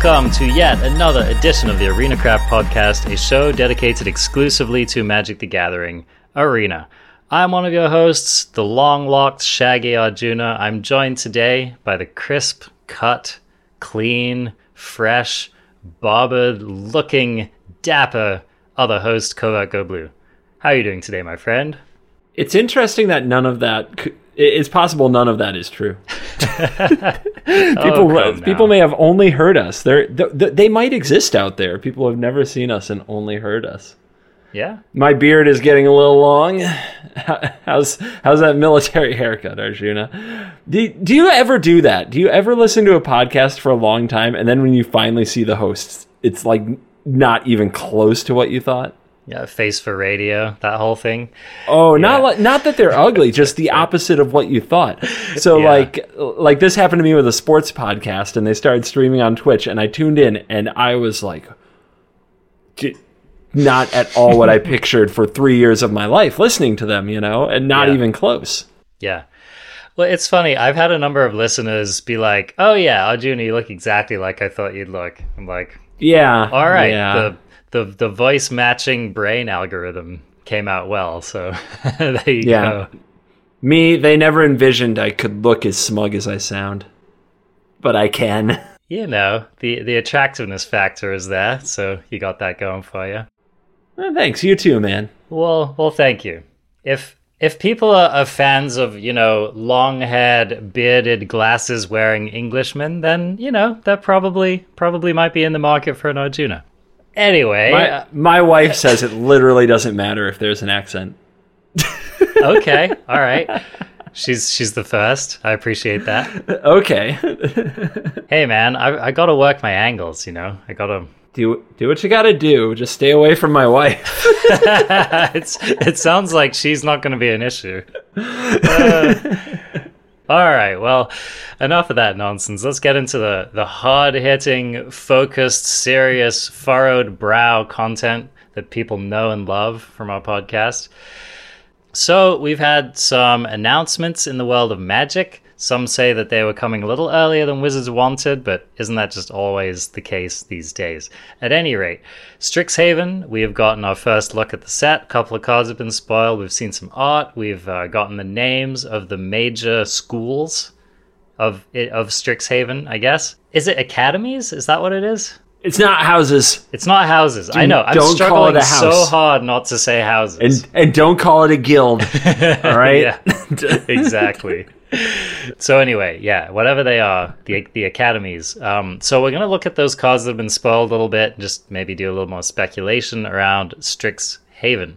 Welcome to yet another edition of the Arena Craft Podcast, a show dedicated exclusively to Magic the Gathering Arena. I'm one of your hosts, the long locked Shaggy Arjuna. I'm joined today by the crisp cut, clean, fresh, barbered looking, dapper other host, Covert Go Blue. How are you doing today, my friend? It's interesting that none of that. It's possible none of that is true. people, Oh, people may have only heard us. They're, th they might exist out there. People have never seen us and only heard us. Yeah? My beard is getting a little long. How's how's that military haircut, Arjuna? Do, do you ever do that? Do you ever listen to a podcast for a long time and then when you finally see the hosts, it's like not even close to what you thought? Yeah, face for radio, that whole thing. Oh, not like not that they're ugly, just the opposite of what you thought. So Yeah. like like this happened to me with a sports podcast and they started streaming on Twitch and I tuned in and I was like not at all what I pictured for 3 years of my life listening to them, you know, and not Yeah. even close. Yeah. Well, it's funny. I've had a number of listeners be like, "Oh yeah, Arjuna, you look exactly like I thought you'd look." I'm like, Yeah. "All right, Yeah. the the the voice matching brain algorithm came out well." So there you Yeah. go. Me, they never envisioned I could look as smug as I sound. But I can. You know, the the attractiveness factor is there, so you got that going for you. Eh, Thanks, you too, man. Well, well, thank you. If if people are, are fans of you know long-haired, bearded, glasses-wearing Englishmen, then you know that probably probably might be in the market for an Arjuna. Anyway, uh, My, my wife says it literally doesn't matter if there's an accent. okay, all right. She's she's the first. I appreciate that. Okay. Hey, man, I I gotta work my angles. You know, I gotta. do do what you got to do. Just stay away from my wife. it's it sounds like she's not going to be an issue. Uh, all right, well, enough of that nonsense. Let's get into the the hard hitting, focused, serious, furrowed brow content that people know and love from our podcast. So we've had some announcements in the world of magic. Some say that they were coming a little earlier than Wizards wanted, but isn't that just always the case these days? At any rate, Strixhaven, we have gotten our first look at the set. A couple of cards have been spoiled. We've seen some art. We've uh, gotten the names of the major schools of of Strixhaven, I guess. Is it academies? Is that what it is? It's not houses, It's not houses. I know. I'm don't call it struggling so hard not to say houses. and and don't call it a guild. All right. exactly. So anyway, yeah, whatever they are, the the academies. Um, so we're gonna look at those cards that have been spoiled a little bit, and just maybe do a little more speculation around Strixhaven.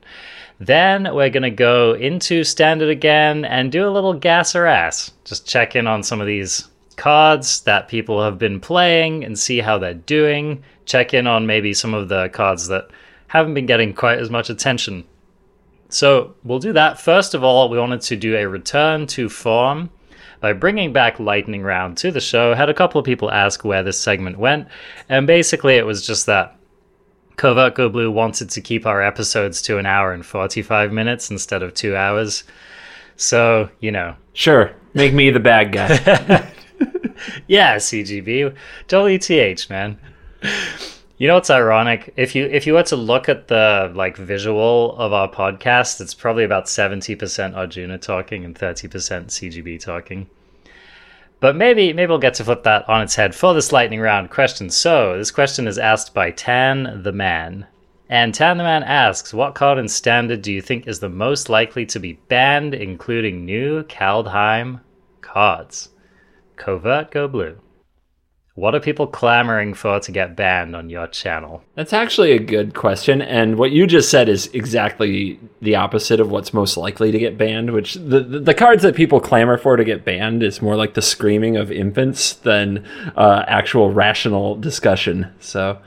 Then we're gonna go into standard again and do a little gas or ass. Just check in on some of these cards that people have been playing and see how they're doing. Check in on maybe some of the cards that haven't been getting quite as much attention so we'll do that. First of all, we wanted to do a return to form by bringing back Lightning Round to the show. Had a couple of people ask where this segment went, and basically it was just that Covert Go Blue wanted to keep our episodes to an hour and 45 minutes instead of two hours. So, you know, Sure. Make me the bad guy. yeah, CGB, WTH, man. You know what's ironic? If you if you were to look at the like visual of our podcast, it's probably about seventy percent Arjuna talking and thirty percent CGB talking. But maybe maybe we'll get to flip that on its head for this lightning round question. So this question is asked by Tan the Man. And Tan the Man asks, what card in standard do you think is the most likely to be banned, including new Kaldheim cards? Covert Go Blue. What are people clamoring for to get banned on your channel? That's actually a good question, and what you just said is exactly the opposite of what's most likely to get banned. Which the the, cards that people clamor for to get banned is more like the screaming of infants than uh, actual rational discussion. So,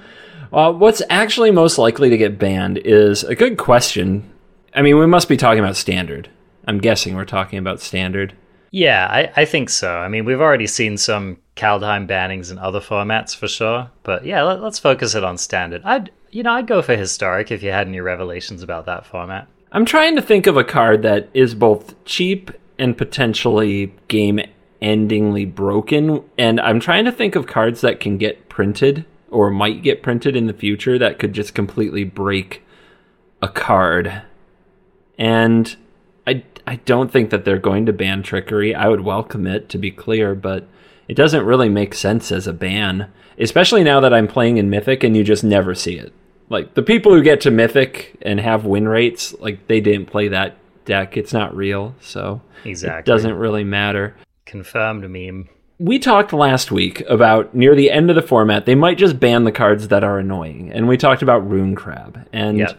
uh, what's actually most likely to get banned is a good question. I mean, we must be talking about standard. I'm guessing we're talking about standard. Yeah, I, I think so. I mean, we've already seen some Kaldheim bannings and other formats for sure, but yeah, let, let's focus it on standard. I'd you know I'd go for historic if you had any revelations about that format. I'm trying to think of a card that is both cheap and potentially game endingly broken. And I'm trying to think of cards that can get printed or might get printed in the future that could just completely break a card. And I, I don't think that they're going to ban trickery. I would welcome it, to be clear, but it doesn't really make sense as a ban, especially now that I'm playing in Mythic and you just never see it. Like the people who get to Mythic and have win rates, like they didn't play that deck. It's not real, so Exactly. it doesn't really matter. Confirmed meme. We talked last week about near the end of the format, they might just ban the cards that are annoying, and we talked about Ruin Crab, and Yep.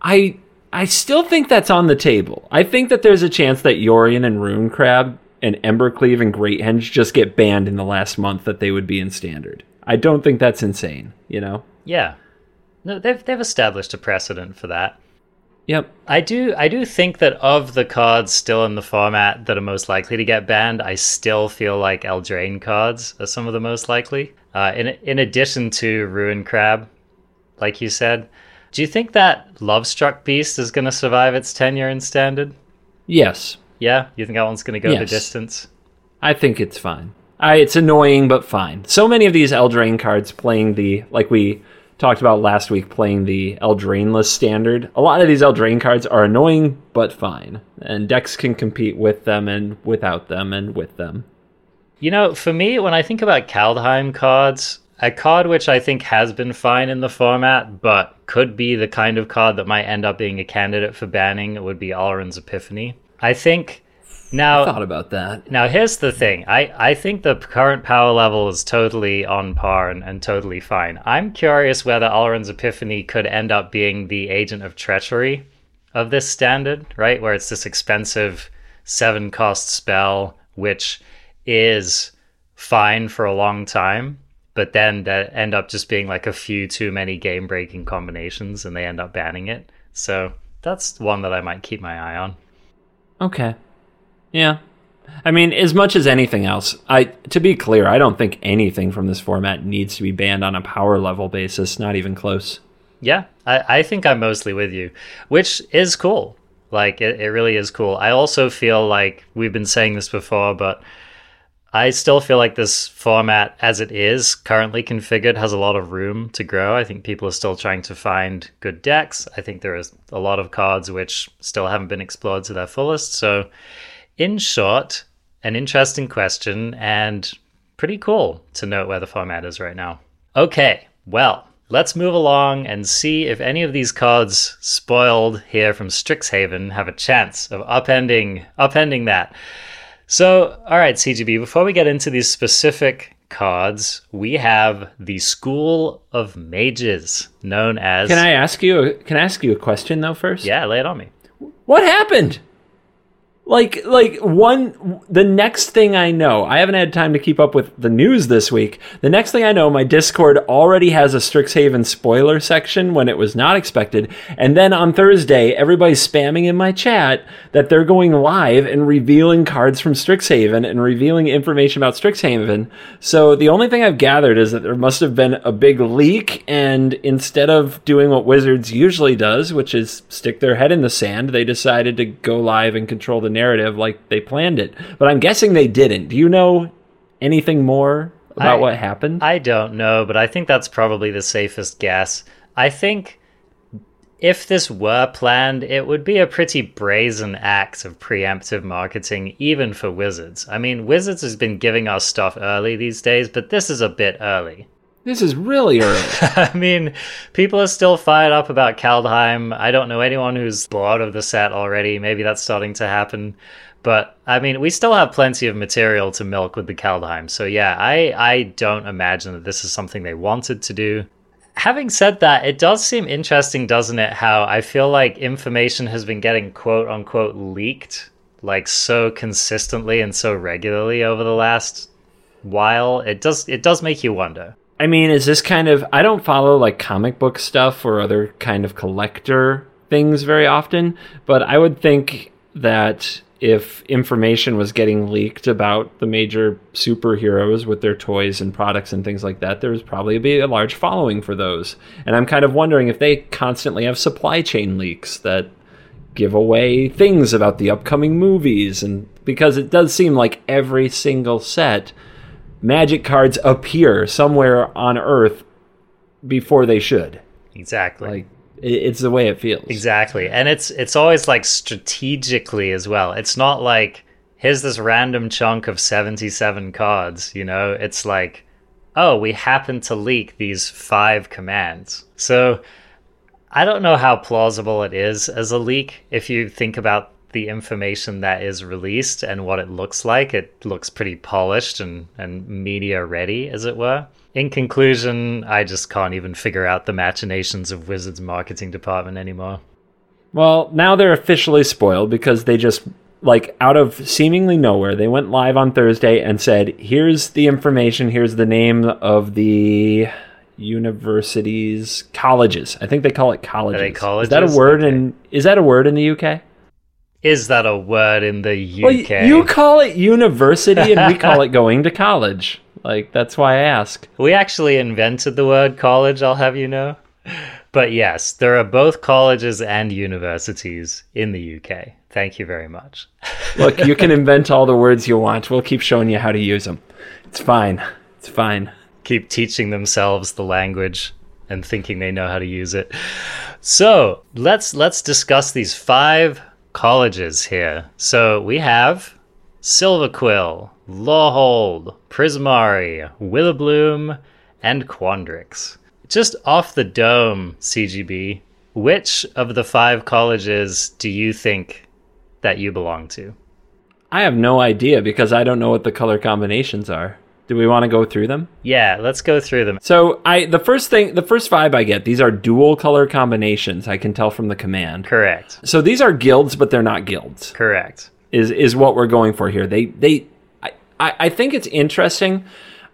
I I still think that's on the table. I think that there's a chance that Yorion and Ruin Crab and Embercleave and Great Henge just get banned in the last month that they would be in standard. I don't think that's insane, you know? Yeah. No, they've they've established a precedent for that. Yep. I do I do think that of the cards still in the format that are most likely to get banned, I still feel like Eldraine cards are some of the most likely. Uh, in in addition to Ruin Crab, like you said, do you think that Lovestruck Beast is going to survive its tenure in Standard? Yes. Yeah, you think that one's going to go the distance? I think it's fine. I, it's annoying, but fine. So many of these Eldraine cards playing the, like we talked about last week, playing the Eldraineless standard. A lot of these Eldraine cards are annoying, but fine. And decks can compete with them and without them and with them. You know, for me, when I think about Kaldheim cards, a card which I think has been fine in the format, but could be the kind of card that might end up being a candidate for banning would be Alrund's Epiphany. I think now I Thought about that. now here's the thing. I, I think the current power level is totally on par and, and totally fine. I'm curious whether Alrund's Epiphany could end up being the agent of treachery of this standard, right? Where it's this expensive seven cost spell, which is fine for a long time, but then that end up just being like a few too many game breaking combinations and they end up banning it. So that's one that I might keep my eye on. Okay. Yeah. I mean, as much as anything else, I to be clear, I don't think anything from this format needs to be banned on a power level basis, not even close. Yeah, I, I think I'm mostly with you, which is cool. Like, it, it really is cool. I also feel like we've been saying this before, but I still feel like this format, as it is currently configured, has a lot of room to grow. I think people are still trying to find good decks. I think there is a lot of cards which still haven't been explored to their fullest. So, in short, an interesting question and pretty cool to note where the format is right now. Okay, well, let's move along and see if any of these cards spoiled here from Strixhaven have a chance of upending upending that. So, all right, CGB, before we get into these specific cards, we have the School of Mages, known as Can I ask you? Can I ask you a question though first? Yeah, lay it on me. What happened? Like, like one. The next thing I know, I haven't had time to keep up with the news this week. The next thing I know, my Discord already has a Strixhaven spoiler section when it was not expected, and then on Thursday, everybody's spamming in my chat that they're going live and revealing cards from Strixhaven and revealing information about Strixhaven. So the only thing I've gathered is that there must have been a big leak, and instead of doing what Wizards usually does, which is stick their head in the sand, they decided to go live and control the narrative like they planned it. But I'm guessing they didn't. Do you know anything more about I- what happened? I don't know, but I think that's probably the safest guess. I think if this were planned, it would be a pretty brazen act of preemptive marketing, even for Wizards. I mean, Wizards has been giving us stuff early these days, but this is a bit early. This is really early. I mean, people are still fired up about Kaldheim. I don't know anyone who's bored of the set already. Maybe that's starting to happen. But I mean, we still have plenty of material to milk with the Kaldheim. So yeah, I, I don't imagine that this is something they wanted to do. Having said that, it does seem interesting, doesn't it? How I feel like information has been getting quote unquote leaked like so consistently and so regularly over the last while. It does it does make you wonder. I mean, is this kind of I don't follow like comic book stuff or other kind of collector things very often, but I would think that if information was getting leaked about the major superheroes with their toys and products and things like that, there was probably be a large following for those. And I'm kind of wondering if they constantly have supply chain leaks that give away things about the upcoming movies and because it does seem like every single set magic cards appear somewhere on earth before they should Exactly. like it's the way it feels Exactly. And it's it's always like strategically as well. It's not like here's this random chunk of 77 cards, you know? It's like oh, we happen to leak these 5 commands. So I don't know how plausible it is as a leak if you think about the information that is released and what it looks like. It looks pretty polished and, and media ready, as it were. In conclusion, I just can't even figure out the machinations of Wizards' marketing department anymore. Well, now they're officially spoiled because they just like out of seemingly nowhere, they went live on Thursday and said, "Here's the information. Here's the name of the universities, colleges. I think they call it colleges. they Is that a colleges? word? Okay. in is that a word in the UK? Is that a word in the UK? Well, you call it university, and we call it going to college. Like that's why I ask. we actually invented the word college, I'll have you know. But yes, there are both colleges and universities in the UK. Thank you very much. Look, you can invent all the words you want. We'll keep showing you how to use them. It's fine. It's fine. keep teaching themselves the language and thinking they know how to use it. So let's let's discuss these five colleges here. So we have Silverquill, Lorehold, Prismari, Witherbloom, and Quandrix. Just off the dome, CGB, which of the five colleges do you think that you belong to? I have no idea because I don't know what the color combinations are. Do we want to go through them? Yeah, let's go through them. So I the first thing the first vibe I get, these are dual color combinations, I can tell from the command. Correct. So these are guilds, but they're not guilds. Correct. Is is what we're going for here. They they I, I I think it's interesting.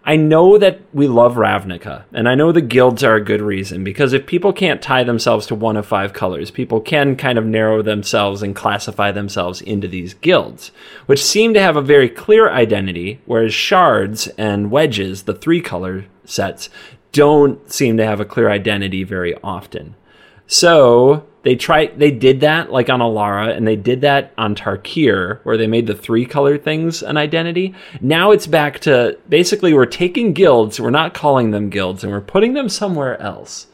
I know that we love Ravnica, and I know the guilds are a good reason because if people can't tie themselves to one of five colors, people can kind of narrow themselves and classify themselves into these guilds, which seem to have a very clear identity, whereas shards and wedges, the three color sets, don't seem to have a clear identity very often. So they tried they did that like on Alara and they did that on Tarkir where they made the three color things an identity. Now it's back to basically we're taking guilds, we're not calling them guilds, and we're putting them somewhere else.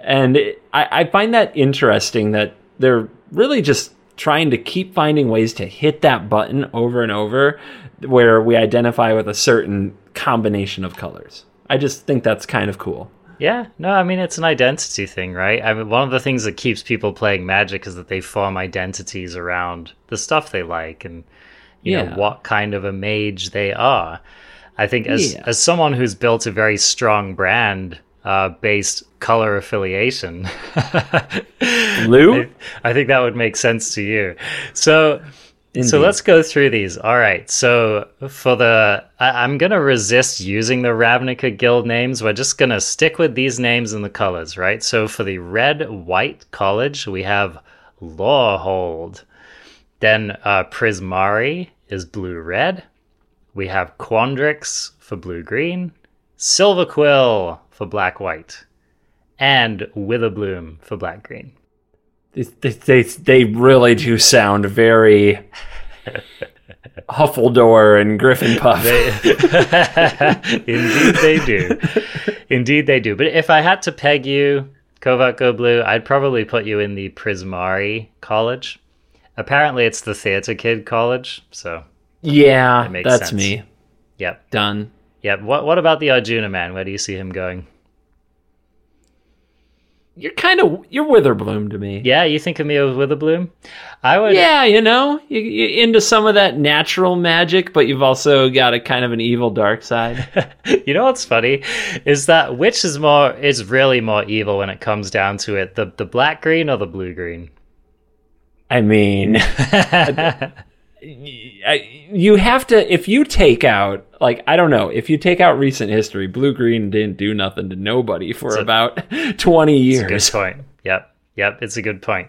And it, I, I find that interesting that they're really just trying to keep finding ways to hit that button over and over where we identify with a certain combination of colors. I just think that's kind of cool. Yeah, no, I mean it's an identity thing, right? I mean, one of the things that keeps people playing Magic is that they form identities around the stuff they like and you Yeah. know what kind of a mage they are. I think as Yeah. as someone who's built a very strong brand uh, based color affiliation, Lou? I think that would make sense to you. So, so let's go through these. All right. So for the, I, I'm gonna resist using the Ravnica guild names. We're just gonna stick with these names and the colors, right? So for the red white college, we have Lorehold. Then uh, Prismari is blue red. We have Quandrix for blue green. Silverquill for black white. And Witherbloom for black green. They, they, they, they really do sound very Huffledore and Griffin Puff. Indeed, they do. Indeed, they do. But if I had to peg you, Covert Go Blue, I'd probably put you in the Prismari College. Apparently, it's the Theatre Kid College. So, yeah, makes that's sense. me. yep, Done. yep. What What about the Arjuna man? Where do you see him going? You're kind of you're Witherbloom to me. Yeah, you think of me as Witherbloom? I would. Yeah, you know, you, you're into some of that natural magic, but you've also got a kind of an evil dark side. You know what's funny is that which is more is really more evil when it comes down to it, the the black green or the blue green. I mean, you have to if you take out like I don't know if you take out recent history, blue green didn't do nothing to nobody for about twenty years. Good point. Yep. Yep. It's a good point.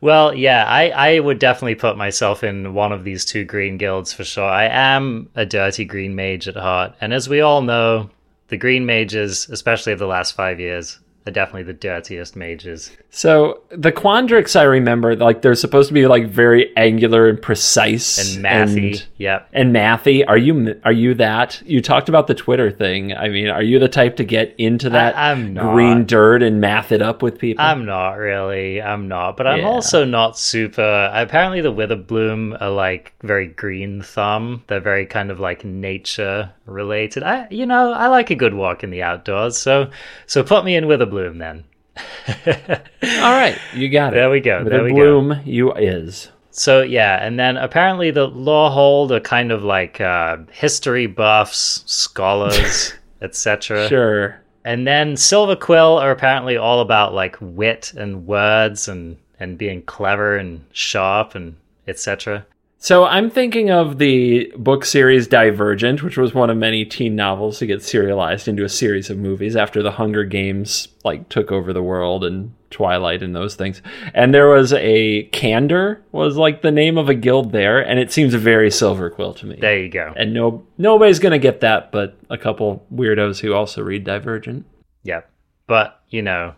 Well, yeah, I, I would definitely put myself in one of these two green guilds for sure. I am a dirty green mage at heart. And as we all know, the green mages, especially of the last five years, definitely the dirtiest mages. So the Quandrix, I remember, like they're supposed to be like very angular and precise And mathy. and, yep. and mathy. Are you are you that? You talked about the Twitter thing. I mean, are you the type to get into that I'm green dirt and math it up with people? I'm not really. I'm not. But I'm Yeah. also not super. Apparently, the Witherbloom are like very green thumb. They're very kind of like nature related. I, you know, I like a good walk in the outdoors. So, so put me in Witherbloom then. All right, you got it. There we go, With there a we go. bloom, you is. So yeah, and then apparently the Lorehold are kind of like uh, history buffs, scholars, etc. Sure. And then Silverquill are apparently all about like wit and words and and being clever and sharp and etc. So I'm thinking of the book series Divergent, which was one of many teen novels to get serialized into a series of movies after the Hunger Games like took over the world and Twilight and those things. And there was a Candor was like the name of a guild there, and it seems very Silverquill to me. There you go. and no nobody's gonna get that, but a couple weirdos who also read Divergent. Yep. But you know,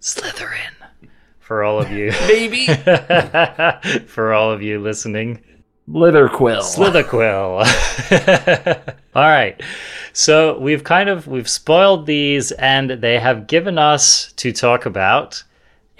Slytherin for all of you, Baby, for all of you listening. Slither Quill. Slitherquill. All right. So we've kind of we've spoiled these and they have given us to talk about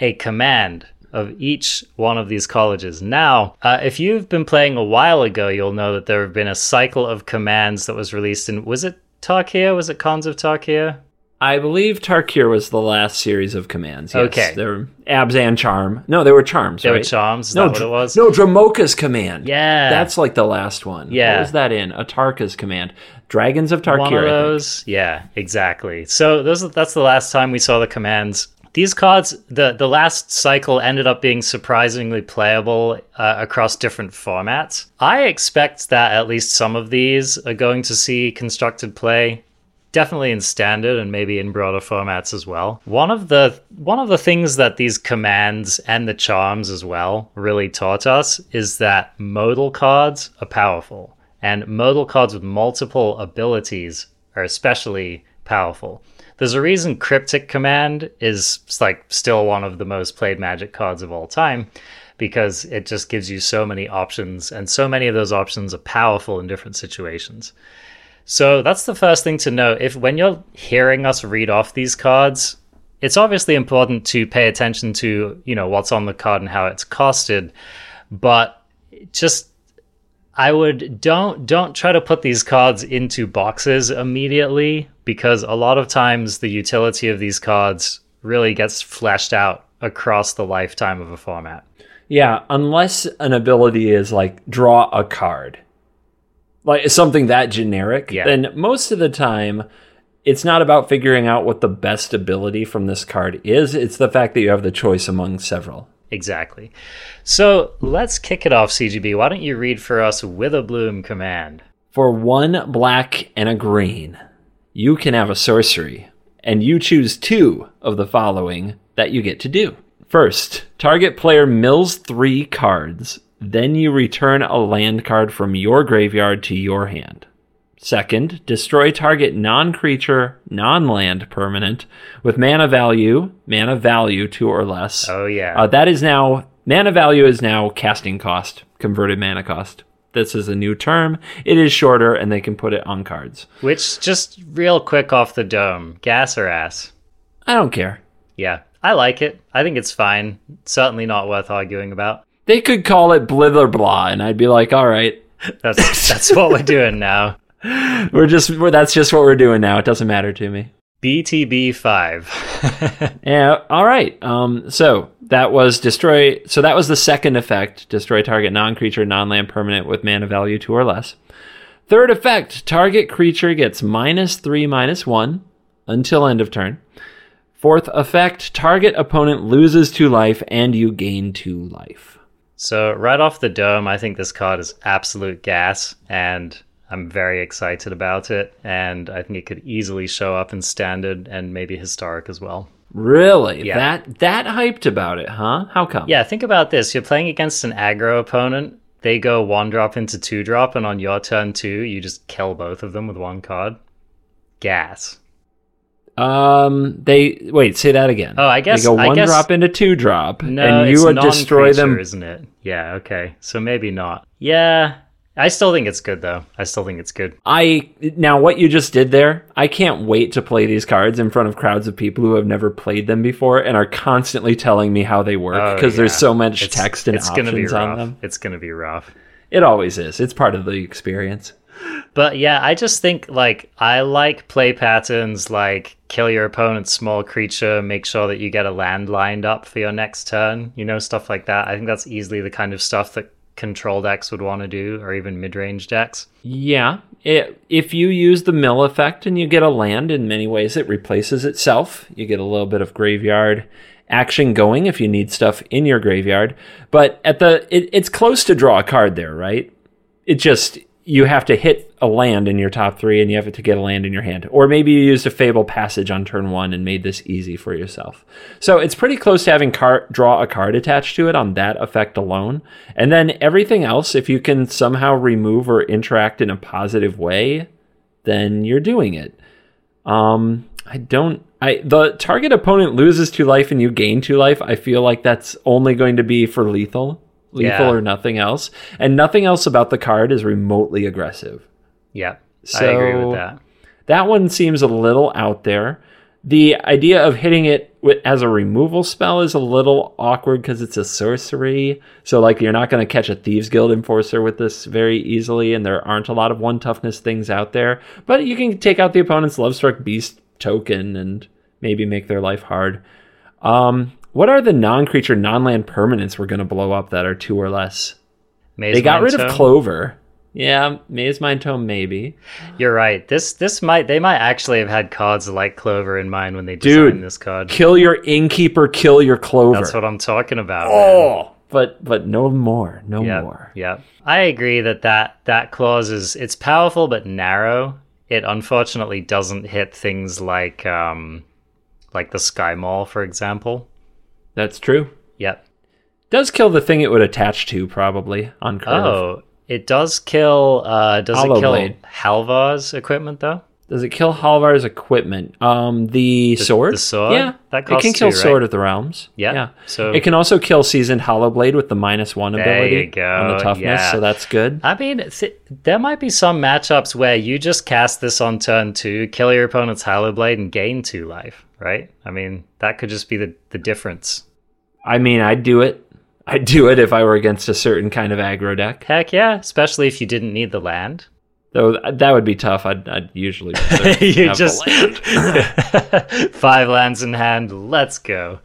a command of each one of these colleges. Now, uh, if you've been playing a while ago, you'll know that there have been a cycle of commands that was released in was it Tarkir? Was it Khans of Tarkir? I believe Tarkir was the last series of commands. Yes. Okay. There were abs and charm. No, they were charms, There right? were charms. Is no, what it was? No, Dromoka's command. Yeah. That's like the last one. Yeah. What was that in? Atarka's command. Dragons of Tarkir. one of those. Yeah, exactly. So those that's the last time we saw the commands. These cards, the the last cycle ended up being surprisingly playable uh, across different formats. I expect that at least some of these are going to see constructed play definitely in standard and maybe in broader formats as well. One of the one of the things that these commands and the charms as well really taught us is that modal cards are powerful and modal cards with multiple abilities are especially powerful. There's a reason Cryptic Command is like still one of the most played Magic cards of all time because it just gives you so many options and so many of those options are powerful in different situations. So that's the first thing to know. If when you're hearing us read off these cards, it's obviously important to pay attention to, you know, what's on the card and how it's costed, but just I would don't don't try to put these cards into boxes immediately because a lot of times the utility of these cards really gets fleshed out across the lifetime of a format. Yeah, unless an ability is like draw a card, like something that generic, Yeah. then most of the time it's not about figuring out what the best ability from this card is. It's the fact that you have the choice among several. Exactly. So let's kick it off, CGB. Why don't you read for us Witherbloom command? For one black and a green, you can have a sorcery, and you choose two of the following that you get to do. First, target player mills three cards, then you return a land card from your graveyard to your hand. Second, destroy target non creature, non land permanent with mana value, mana value two or less. Oh yeah. Uh, that is now mana value is now casting cost, converted mana cost. This is a new term. It is shorter, and they can put it on cards. Which just real quick off the dome, gas or ass? I don't care. Yeah, I like it. I think it's fine. Certainly not worth arguing about. They could call it blither blah, and I'd be like, all right, That's that's what we're doing now. we're just we're, that's just what we're doing now. It doesn't matter to me. BTB five. Yeah, all right. Um, so that was destroy. So that was the second effect: destroy target non-creature, non-land permanent with mana value two or less. Third effect: target creature gets minus three, minus one until end of turn. Fourth effect: target opponent loses two life and you gain two life. So right off the dome, I think this card is absolute gas, and I'm very excited about it. And I think it could easily show up in standard and maybe historic as well. Really? Yeah. That that hyped about it, huh? How come? Yeah, think about this. You're playing against an aggro opponent. They go one drop into two drop, and on your turn two, you just kill both of them with one card. Gas. Um, they wait. Say that again. Oh, I guess- they go one guess- drop into two drop, No, and you would destroy them. isn't it? Yeah. Okay. So maybe not. Yeah. I still think it's good though. I still think it's good. I now what you just did there. I can't wait to play these cards in front of crowds of people who have never played them before and are constantly telling me how they work Oh, because there's so much It's- text and it's gonna be options on rough. them. It's gonna be rough. It always is. It's part of the experience. But yeah, I just think like I like play patterns like kill your opponent's small creature, make sure that you get a land lined up for your next turn, you know, stuff like that. I think that's easily the kind of stuff that control decks would want to do, or even mid range decks. Yeah. It, if you use the mill effect and you get a land, in many ways it replaces itself. You get a little bit of graveyard action going if you need stuff in your graveyard. But at the it, it's close to draw a card there, right? It just you have to hit a land in your top three and you have to get a land in your hand. Or maybe you used a Fable Passage on turn one and made this easy for yourself. So it's pretty close to having card draw a card attached to it on that effect alone. And then everything else, if you can somehow remove or interact in a positive way, then you're doing it. Um, I don't. I the target opponent loses two life and you gain two life. I feel like that's only going to be for lethal, lethal Yeah. or nothing else, and nothing else about the card is remotely aggressive. Yeah. I agree with that. That one seems a little out there. The idea of hitting it as a removal spell is a little awkward because it's a sorcery. So, like, you're not going to catch a Thieves Guild Enforcer with this very easily, and there aren't a lot of one toughness things out there. But you can take out the opponent's Lovestruck Beast token and maybe make their life hard. Um, what are the non creature, non land permanents we're going to blow up that are two or less? Maze They got rid of Clover. Yeah, Mazemind Tome, maybe. You're right. This this might they might actually have had cards like Clover in mind when they Dude. designed this card. Kill your innkeeper, kill your clover. That's what I'm talking about. man. Oh, but but no more, no yeah, more. yeah. I agree that that that clause is it's powerful but narrow. It unfortunately doesn't hit things like um like the Sky Mall, for example. That's true. Yep. Does kill the thing it would attach to probably on curve. Oh, it does kill. uh Does Hollow it kill Blade. Halvar's equipment though? Does it kill Halvar's equipment? Um, the, sword. the sword? Yeah, That it can kill two, right? Sword of the Realms. Yeah, yeah. so- it can also kill Seasoned Hollowblade with the minus one There ability you go, on the toughness. yeah. So that's good. I mean, th- there might be some matchups where you just cast this on turn two, kill your opponent's Hollowblade, and gain two life, right? I mean, that could just be the, the difference. I mean, I'd do it. I'd do it if I were against a certain kind of aggro deck. Heck yeah, especially if you didn't need the land. Though that would be tough. I'd, I'd usually you just land. five lands in hand. Let's go.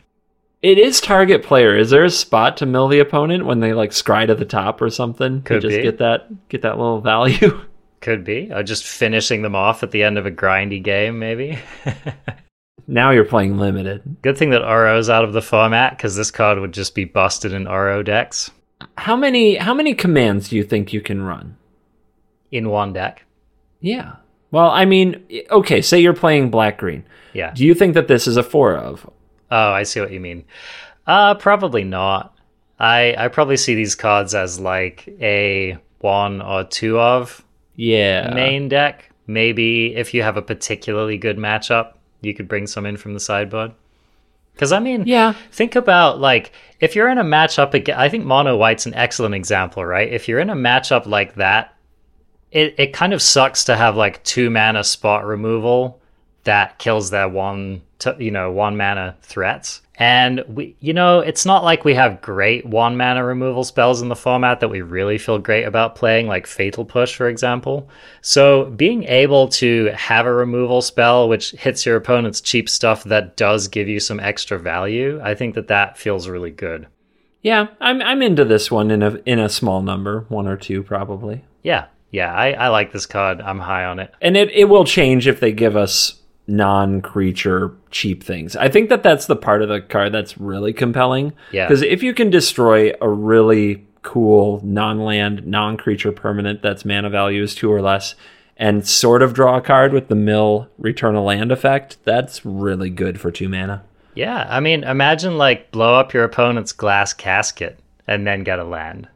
It is target player. Is there a spot to mill the opponent when they like scry to the top or something? Could just be. get that get that little value. Could be, or just finishing them off at the end of a grindy game, maybe. now you're playing limited. Good thing that Uro's out of the format because this card would just be busted in Oro decks How many how many commands do you think you can run? In one deck. Yeah. Well, I mean, okay, say you're playing black green. Yeah. Do you think that this is a four of? Oh, I see what you mean. Uh, probably not. I I probably see these cards as like a one or two of Yeah. main deck. Maybe if you have a particularly good matchup, you could bring some in from the sideboard. Because I mean, Yeah. think about like if you're in a matchup. I think mono white's an excellent example, right? If you're in a matchup like that, it it kind of sucks to have like two mana spot removal that kills their one t- you know one mana threats. And we you know it's not like we have great one mana removal spells in the format that we really feel great about playing, like Fatal Push, for example. So being able to have a removal spell which hits your opponent's cheap stuff that does give you some extra value, I think that that feels really good. Yeah, I'm I'm into this one in a in a small number, one or two probably. Yeah, yeah, I, I like this card. I'm high on it. And it, it will change if they give us non-creature cheap things. I think that that's the part of the card that's really compelling. Yeah. Because if you can destroy a really cool non-land, non-creature permanent that's mana value is two or less, and sort of draw a card with the mill return a land effect, that's really good for two mana. Yeah, I mean, imagine like blow up your opponent's glass casket and then get a land.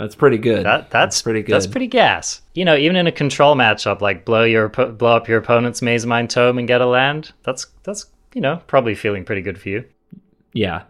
That's pretty good. That that's pretty good. That's pretty gas. You know, even in a control matchup, like blow your blow up your opponent's Mazemind Tome and get a land. That's that's you know probably feeling pretty good for you. yeah.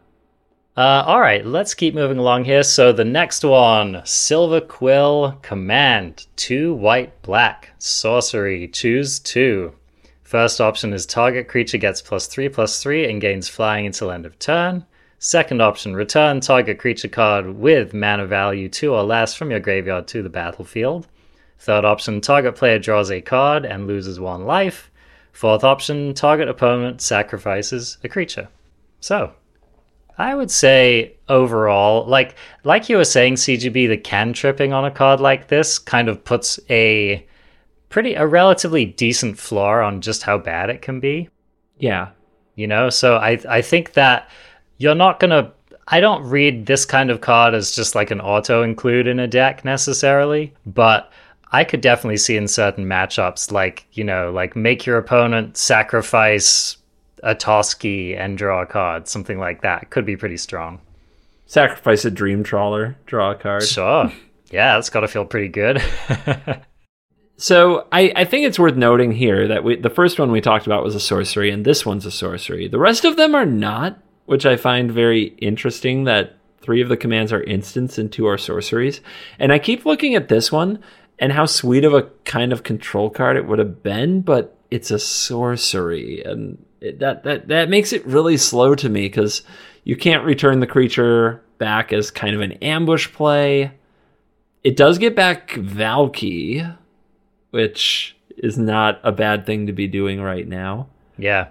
Uh, all right, let's keep moving along here. So the next one, Silverquill Command, two white black sorcery. Choose two. First option is target creature gets plus three plus three and gains flying until end of turn. Second option, return target creature card with mana value two or less from your graveyard to the battlefield. Third option, target player draws a card and loses one life. Fourth option, target opponent sacrifices a creature. So, I would say overall, like like you were saying, CGB, the can tripping on a card like this kind of puts a pretty a relatively decent floor on just how bad it can be. Yeah. You know, so I I think that you're not gonna. I don't read this kind of card as just like an auto include in a deck necessarily, but I could definitely see in certain matchups, like you know, like make your opponent sacrifice a Toski and draw a card, something like that. Could be pretty strong. Sacrifice a dream trawler, draw a card. Sure. Yeah, that's got to feel pretty good. So I, I think it's worth noting here that we, the first one we talked about was a sorcery, and this one's a sorcery. The rest of them are not, which I find very interesting. That three of the commands are instants and two are sorceries. And I keep looking at this one and how sweet of a kind of control card it would have been, but it's a sorcery, and it, that that that makes it really slow to me because you can't return the creature back as kind of an ambush play. It does get back Valky, which is not a bad thing to be doing right now. yeah.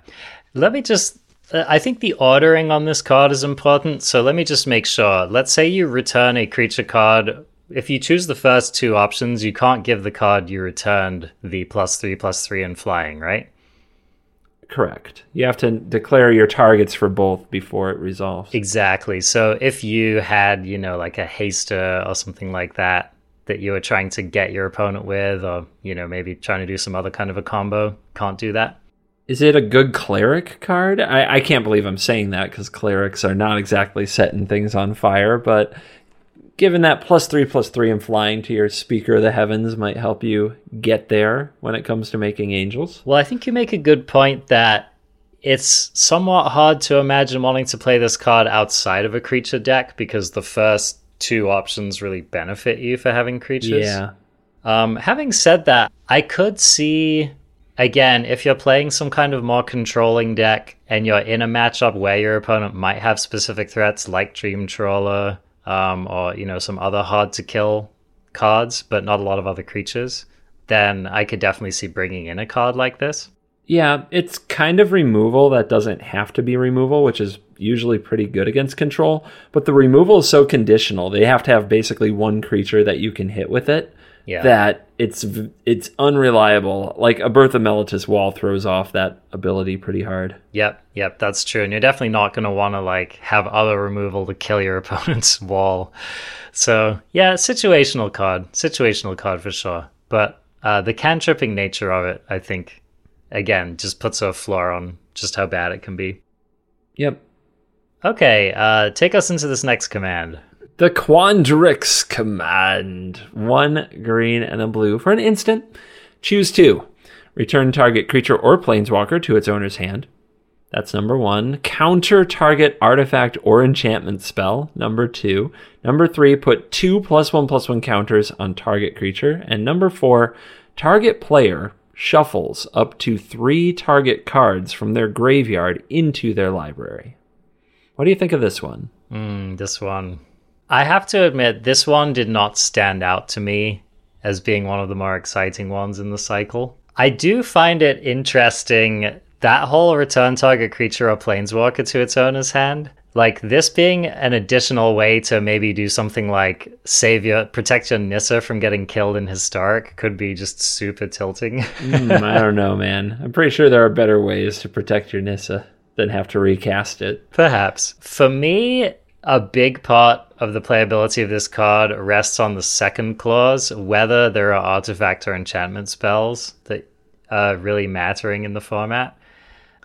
Let me just. Uh, I think the ordering on this card is important. So let me just make sure. Let's say you return a creature card. If you choose the first two options, you can't give the card you returned the plus three, plus three, and flying, right? Correct. You have to declare your targets for both before it resolves. Exactly. So if you had, you know, like a haster or something like that that you were trying to get your opponent with, or, you know, maybe trying to do some other kind of a combo, can't do that. Is it a good cleric card? I, I can't believe I'm saying that because clerics are not exactly setting things on fire, but given that plus three plus three and flying to your speaker of the heavens might help you get there when it comes to making angels. Well, I think you make a good point that it's somewhat hard to imagine wanting to play this card outside of a creature deck because the first two options really benefit you for having creatures. Yeah. Um, having said that, I could see again if you're playing some kind of more controlling deck and you're in a matchup where your opponent might have specific threats like Dream Trawler um, or you know some other hard to kill cards, but not a lot of other creatures. Then I could definitely see bringing in a card like this. Yeah, it's kind of removal that doesn't have to be removal, which is usually pretty good against control. But the removal is so conditional; they have to have basically one creature that you can hit with it. Yeah. That it's it's unreliable. Like a Bertha Mellitus wall throws off that ability pretty hard. Yep, yep, that's true. And you're definitely not going to want to like have other removal to kill your opponent's wall. So yeah, situational card, situational card for sure. But uh, the cantripping nature of it, I think, again, just puts a floor on just how bad it can be. Yep. Okay, uh, take us into this next command. The Quandrix command. One green and a blue for an instant. Choose two. Return target creature or planeswalker to its owner's hand. That's number one. Counter target artifact or enchantment spell. Number two. Number three, put two plus one plus one counters on target creature. And number four, target player shuffles up to three target cards from their graveyard into their library. What do you think of this one? Mm, this one. I have to admit, this one did not stand out to me as being one of the more exciting ones in the cycle. I do find it interesting that whole return target creature or planeswalker to its owner's hand. Like this being an additional way to maybe do something like save your protect your Nissa from getting killed in historic could be just super tilting. Hmm, I don't know, man. I'm pretty sure there are better ways to protect your Nissa than have to recast it. Perhaps. For me, a big part of the playability of this card rests on the second clause, whether there are artifact or enchantment spells that are really mattering in the format.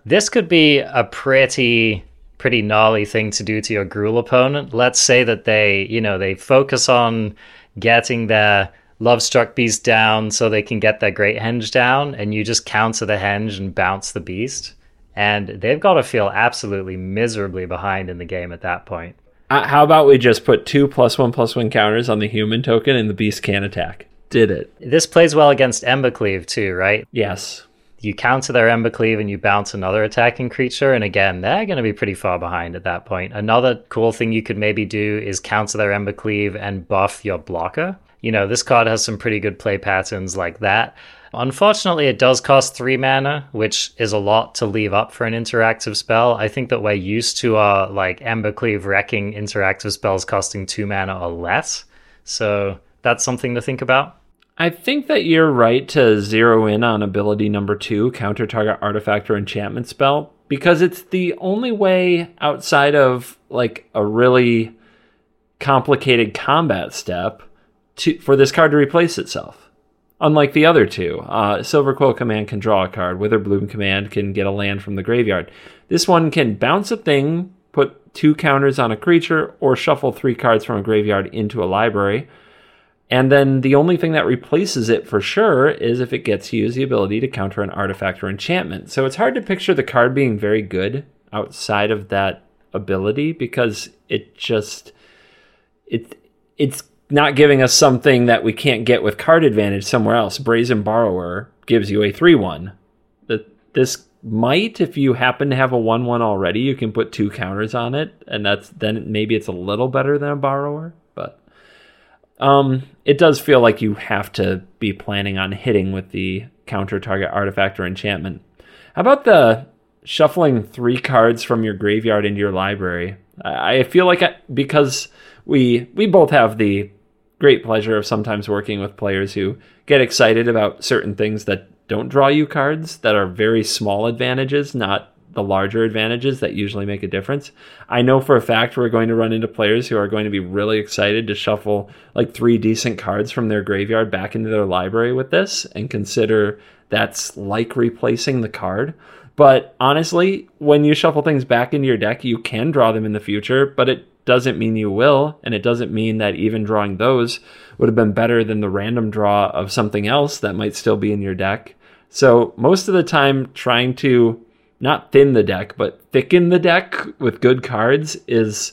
This could be a pretty pretty gnarly thing to do to your Gruul opponent. Let's say that they, you know, they focus on getting their Lovestruck Beast down so they can get their Great Henge down, and you just counter the Henge and bounce the Beast. And they've got to feel absolutely miserably behind in the game at that point. Uh, how about we just put two plus one plus one counters on the human token and the beast can't attack? Did it. This plays well against Embercleave too, right? Yes. You counter their Embercleave and you bounce another attacking creature, and again, they're going to be pretty far behind at that point. Another cool thing you could maybe do is counter their Embercleave and buff your blocker. You know, this card has some pretty good play patterns like that. Unfortunately, it does cost three mana, which is a lot to leave up for an interactive spell. I think that we're used to our like Embercleave wrecking interactive spells costing two mana or less. So that's something to think about. I think that you're right to zero in on ability number two, counter target artifact or enchantment spell, because it's the only way outside of like a really complicated combat step to for this card to replace itself. Unlike the other two, uh, Silverquill Command can draw a card. Witherbloom Command can get a land from the graveyard. This one can bounce a thing, put two counters on a creature, or shuffle three cards from a graveyard into a library. And then the only thing that replaces it for sure is if it gets to use the ability to counter an artifact or enchantment. So it's hard to picture the card being very good outside of that ability because it just it it's not giving us something that we can't get with card advantage somewhere else. Brazen Borrower gives you a 3 1. That This might, if you happen to have a 1 1 already, you can put two counters on it, and that's then maybe it's a little better than a Borrower. But um, it does feel like you have to be planning on hitting with the counter target artifact or enchantment. How about the shuffling three cards from your graveyard into your library? I feel like I, because we we both have the great pleasure of sometimes working with players who get excited about certain things that don't draw you cards that are very small advantages, not the larger advantages that usually make a difference. I know for a fact we're going to run into players who are going to be really excited to shuffle like three decent cards from their graveyard back into their library with this and consider that's like replacing the card. But honestly, when you shuffle things back into your deck, you can draw them in the future, but it doesn't mean you will, and it doesn't mean that even drawing those would have been better than the random draw of something else that might still be in your deck. So, most of the time, trying to not thin the deck, but thicken the deck with good cards is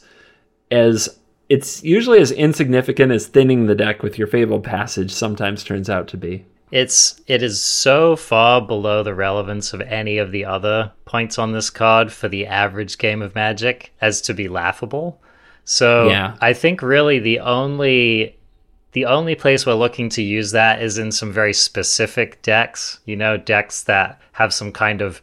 as it's usually as insignificant as thinning the deck with your fabled passage sometimes turns out to be. It's it is so far below the relevance of any of the other points on this card for the average game of Magic as to be laughable. So Yeah. I think really the only the only place we're looking to use that is in some very specific decks, you know, decks that have some kind of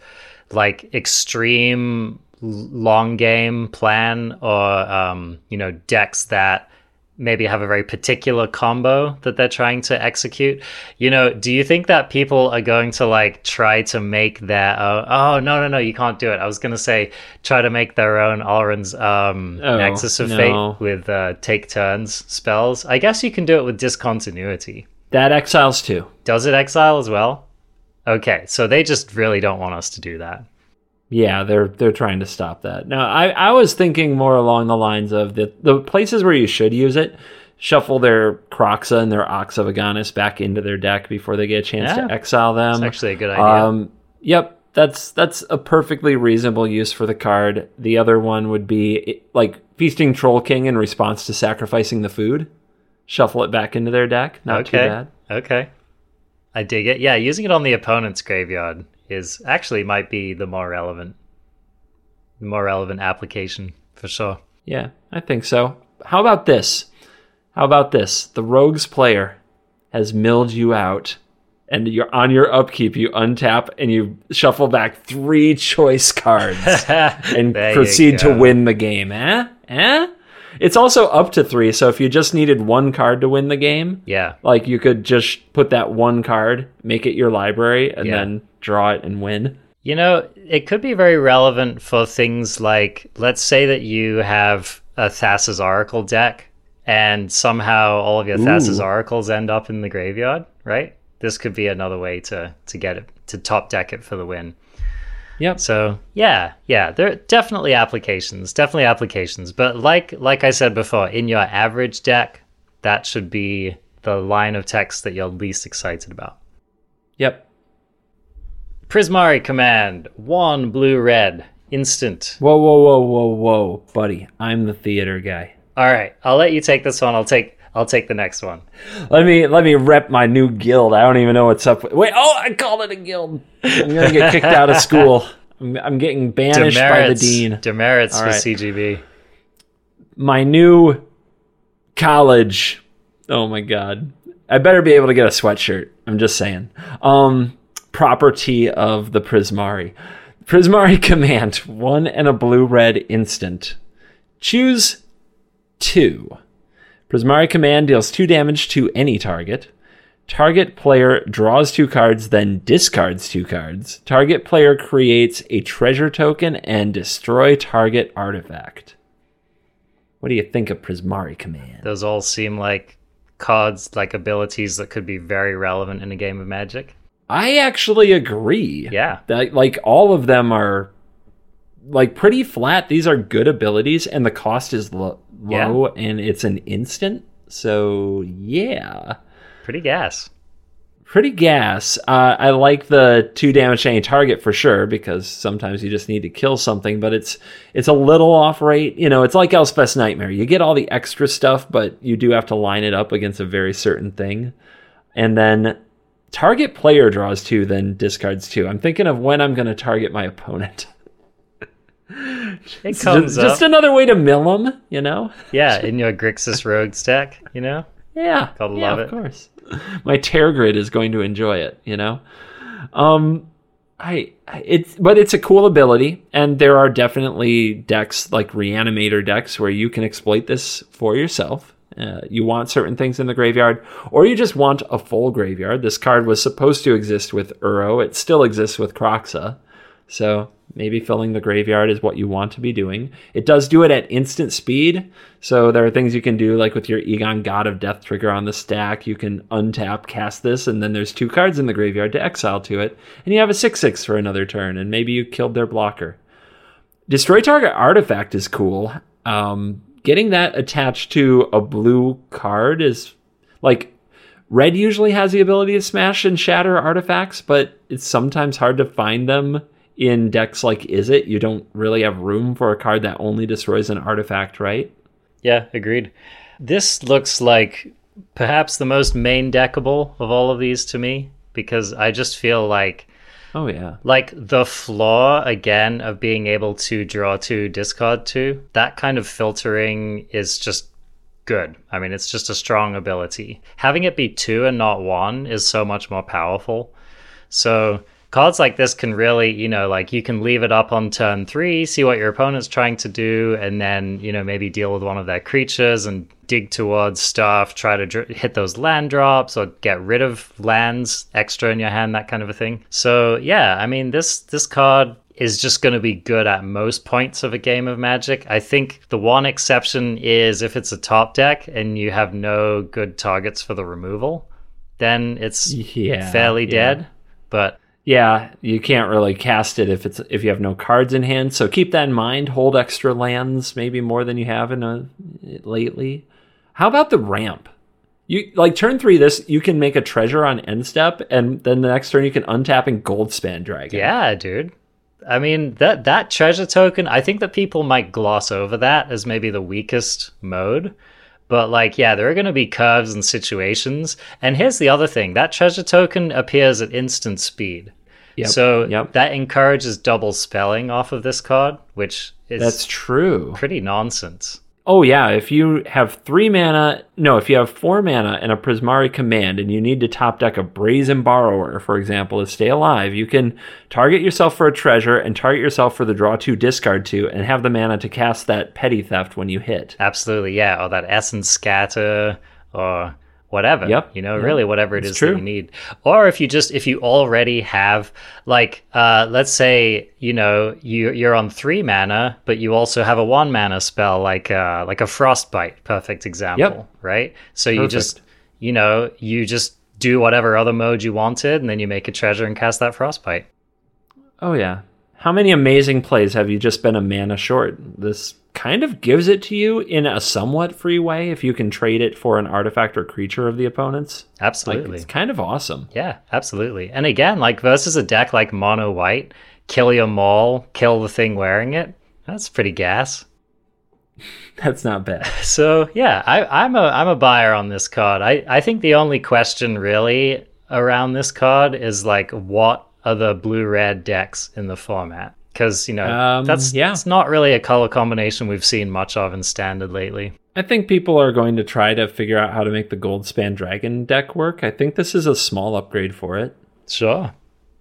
like extreme long game plan or um, you know, decks that maybe have a very particular combo that they're trying to execute. You know, do you think that people are going to like try to make their own? Oh no, no, no, you can't do it. I was gonna say try to make their own Alrund's um, Oh, Nexus of no. Fate with uh, take turns spells. I guess you can do it with discontinuity. That exiles too. Does it exile as well? Okay, so they just really don't want us to do that. Yeah, they're they're trying to stop that. Now, I, I was thinking more along the lines of the the places where you should use it, shuffle their Kroxa and their Ox of Agonas back into their deck before they get a chance Yeah. to exile them. It's actually a good idea. Um, yep, that's that's a perfectly reasonable use for the card. The other one would be like feasting Troll King in response to sacrificing the food. Shuffle it back into their deck. Not too okay. bad. Okay. I dig it. Yeah, using it on the opponent's graveyard is actually might be the more relevant the more relevant application for sure. Yeah, I think so. How about this? How about this? The rogues player has milled you out, and you're on your upkeep. You untap and you shuffle back three choice cards and proceed to win the game. Eh? Eh? It's also up to three. So if you just needed one card to win the game, Yeah. like you could just put that one card, make it your library, and Yeah. then draw it and win. You know, it could be very relevant for things like let's say that you have a Thassa's Oracle deck and somehow all of your Thassa's Oracles end up in the graveyard, right? This could be another way to to get it to top deck it for the win. Yep. So yeah, yeah, there are definitely applications, definitely applications. But like like I said before, in your average deck, that should be the line of text that you're least excited about. Yep. Prismari command, one blue red, instant. Whoa, whoa, whoa, whoa, whoa, buddy. I'm the theater guy. All right, I'll let you take this one. I'll take I'll take the next one. Let me let me rep my new guild. I don't even know what's up. With, wait, oh, I called it a guild. I'm gonna get kicked out of school. I'm, I'm getting banished by the dean. Demerits All for right. CGB. My new college. Oh my god. I better be able to get a sweatshirt. I'm just saying. Um, property of the Prismari. Prismari command one and a blue red instant. Choose two. Prismari command deals two damage to any target. Target player draws two cards, then discards two cards. Target player creates a treasure token and destroy target artifact. What do you think of Prismari command? Those all seem like cards, like abilities that could be very relevant in a game of Magic. I actually agree. Yeah. That, like all of them are like pretty flat. These are good abilities, and the cost is lo- Yeah. low, and it's an instant. So yeah, Pretty gas. pretty gas. Uh, I like the two damage to any target for sure because sometimes you just need to kill something, but it's it's a little off rate. You know, it's like Elspeth's Nightmare. You get all the extra stuff, but you do have to line it up against a very certain thing, and then. Target player draws two, then discards two. I'm thinking of when I'm going to target my opponent. It comes just, just another way to mill them, you know? yeah, in your Grixis Rogue stack, you know? Yeah, Gotta yeah, love of it. course. My Tergrid is going to enjoy it, you know. Um, I I- it's but it's a cool ability, and there are definitely decks like Reanimator decks where you can exploit this for yourself. Uh, you want certain things in the graveyard, or you just want a full graveyard. This card was supposed to exist with Uro. It still exists with Kroxa. So maybe filling the graveyard is what you want to be doing. It does do it at instant speed. So there are things you can do, like with your Egon God of Death trigger on the stack. You can untap, cast this, and then there's two cards in the graveyard to exile to it. And you have a 6 6 for another turn, and maybe you killed their blocker. Destroy target artifact is cool. Um, getting that attached to a blue card is like red usually has the ability to smash and shatter artifacts, but it's sometimes hard to find them in decks like Is It. You don't really have room for a card that only destroys an artifact, right? Yeah, agreed. This looks like perhaps the most main deckable of all of these to me because I just feel like Oh yeah. like the flaw again of being able to draw two discard two that kind of filtering is just good. I mean it's just a strong ability. Having it be two and not one is so much more powerful. So cards like this can really you know like you can leave it up on turn three see what your opponent's trying to do and then you know maybe deal with one of their creatures and dig towards stuff try to dr- hit those land drops or get rid of lands extra in your hand that kind of a thing so yeah i mean this this card is just going to be good at most points of a game of magic i think the one exception is if it's a top deck and you have no good targets for the removal then it's Yeah. fairly yeah. dead but Yeah, you can't really cast it if it's if you have no cards in hand. So keep that in mind. Hold extra lands, maybe more than you have in a lately. How about the ramp? You like turn three. This you can make a treasure on end step, and then the next turn you can untap and Goldspan Dragon. Yeah, dude. I mean that that treasure token, I think that people might gloss over that as maybe the weakest mode. But like, yeah, there are going to be curves and situations. And here's the other thing: that treasure token appears at instant speed. Yep, So yep. that encourages double spelling off of this card, which is that's true. pretty nonsense. Oh yeah, if you have three mana, no, if you have four mana and a Prismari command, and you need to top deck a Brazen Borrower, for example, to stay alive, you can target yourself for a treasure and target yourself for the draw two, discard two, and have the mana to cast that Petty Theft when you hit. Absolutely, yeah. Or that essence scatter or whatever. Yep, You know, yep. really whatever it It's is true. that you need. Or if you just if you already have like uh let's say, you know, you you're on three mana, but you also have a one mana spell like uh like a frostbite, perfect example. yep. Right? So you just you know, you just do whatever other mode you wanted and then you make a treasure and cast that frostbite. Oh yeah, How many amazing plays have you just been a mana short? This kind of gives it to you in a somewhat free way if you can trade it for an artifact or creature of the opponent's. Absolutely. Like, it's kind of awesome. Yeah, absolutely. And again, like versus a deck like mono white, kill your maul, kill the thing wearing it. That's pretty gas. That's not bad. So yeah, I, I'm a I'm a buyer on this card. I, I think the only question really around this card is like what are the blue red decks in the format? Because you know Um, that's yeah. it's not really a color combination we've seen much of in standard lately. I think people are going to try to figure out how to make the Goldspan Dragon deck work. I think this is a small upgrade for it. Sure.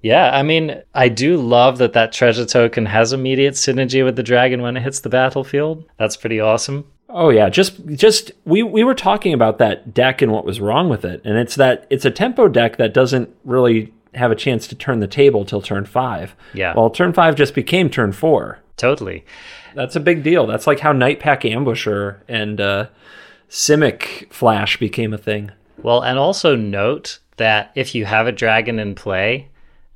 Yeah, I mean, I do love that that treasure token has immediate synergy with the dragon when it hits the battlefield. That's pretty awesome. Oh yeah, just just we we were talking about that deck and what was wrong with it, and it's that it's a tempo deck that doesn't really have a chance to turn the table till turn five. Yeah. Well, turn five just became turn four. Totally. That's a big deal. That's like how Nightpack Ambusher and uh, Simic Flash became a thing. Well, and also note that if you have a dragon in play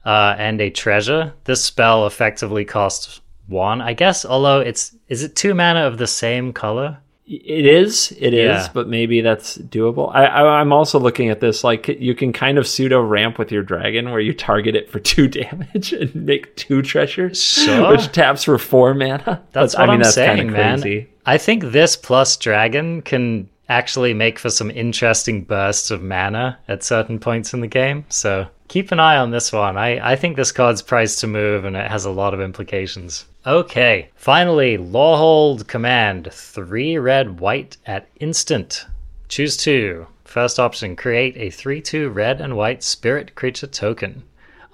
uh, and a treasure, this spell effectively costs one. I guess, although it's is it two mana of the same color? It is, it is, Yeah. but maybe that's doable. I, I, I'm also looking at this like you can kind of pseudo ramp with your dragon, where you target it for two damage and make two treasures, Sure. which taps for four mana. That's But, what I mean, am that's saying, man. crazy. I think this plus dragon can actually make for some interesting bursts of mana at certain points in the game. So keep an eye on this one. I, I think this card's priced to move and it has a lot of implications. Okay, finally, Lorehold Command. Three red, white at instant. Choose two. First option, create a 3 2 red and white spirit creature token.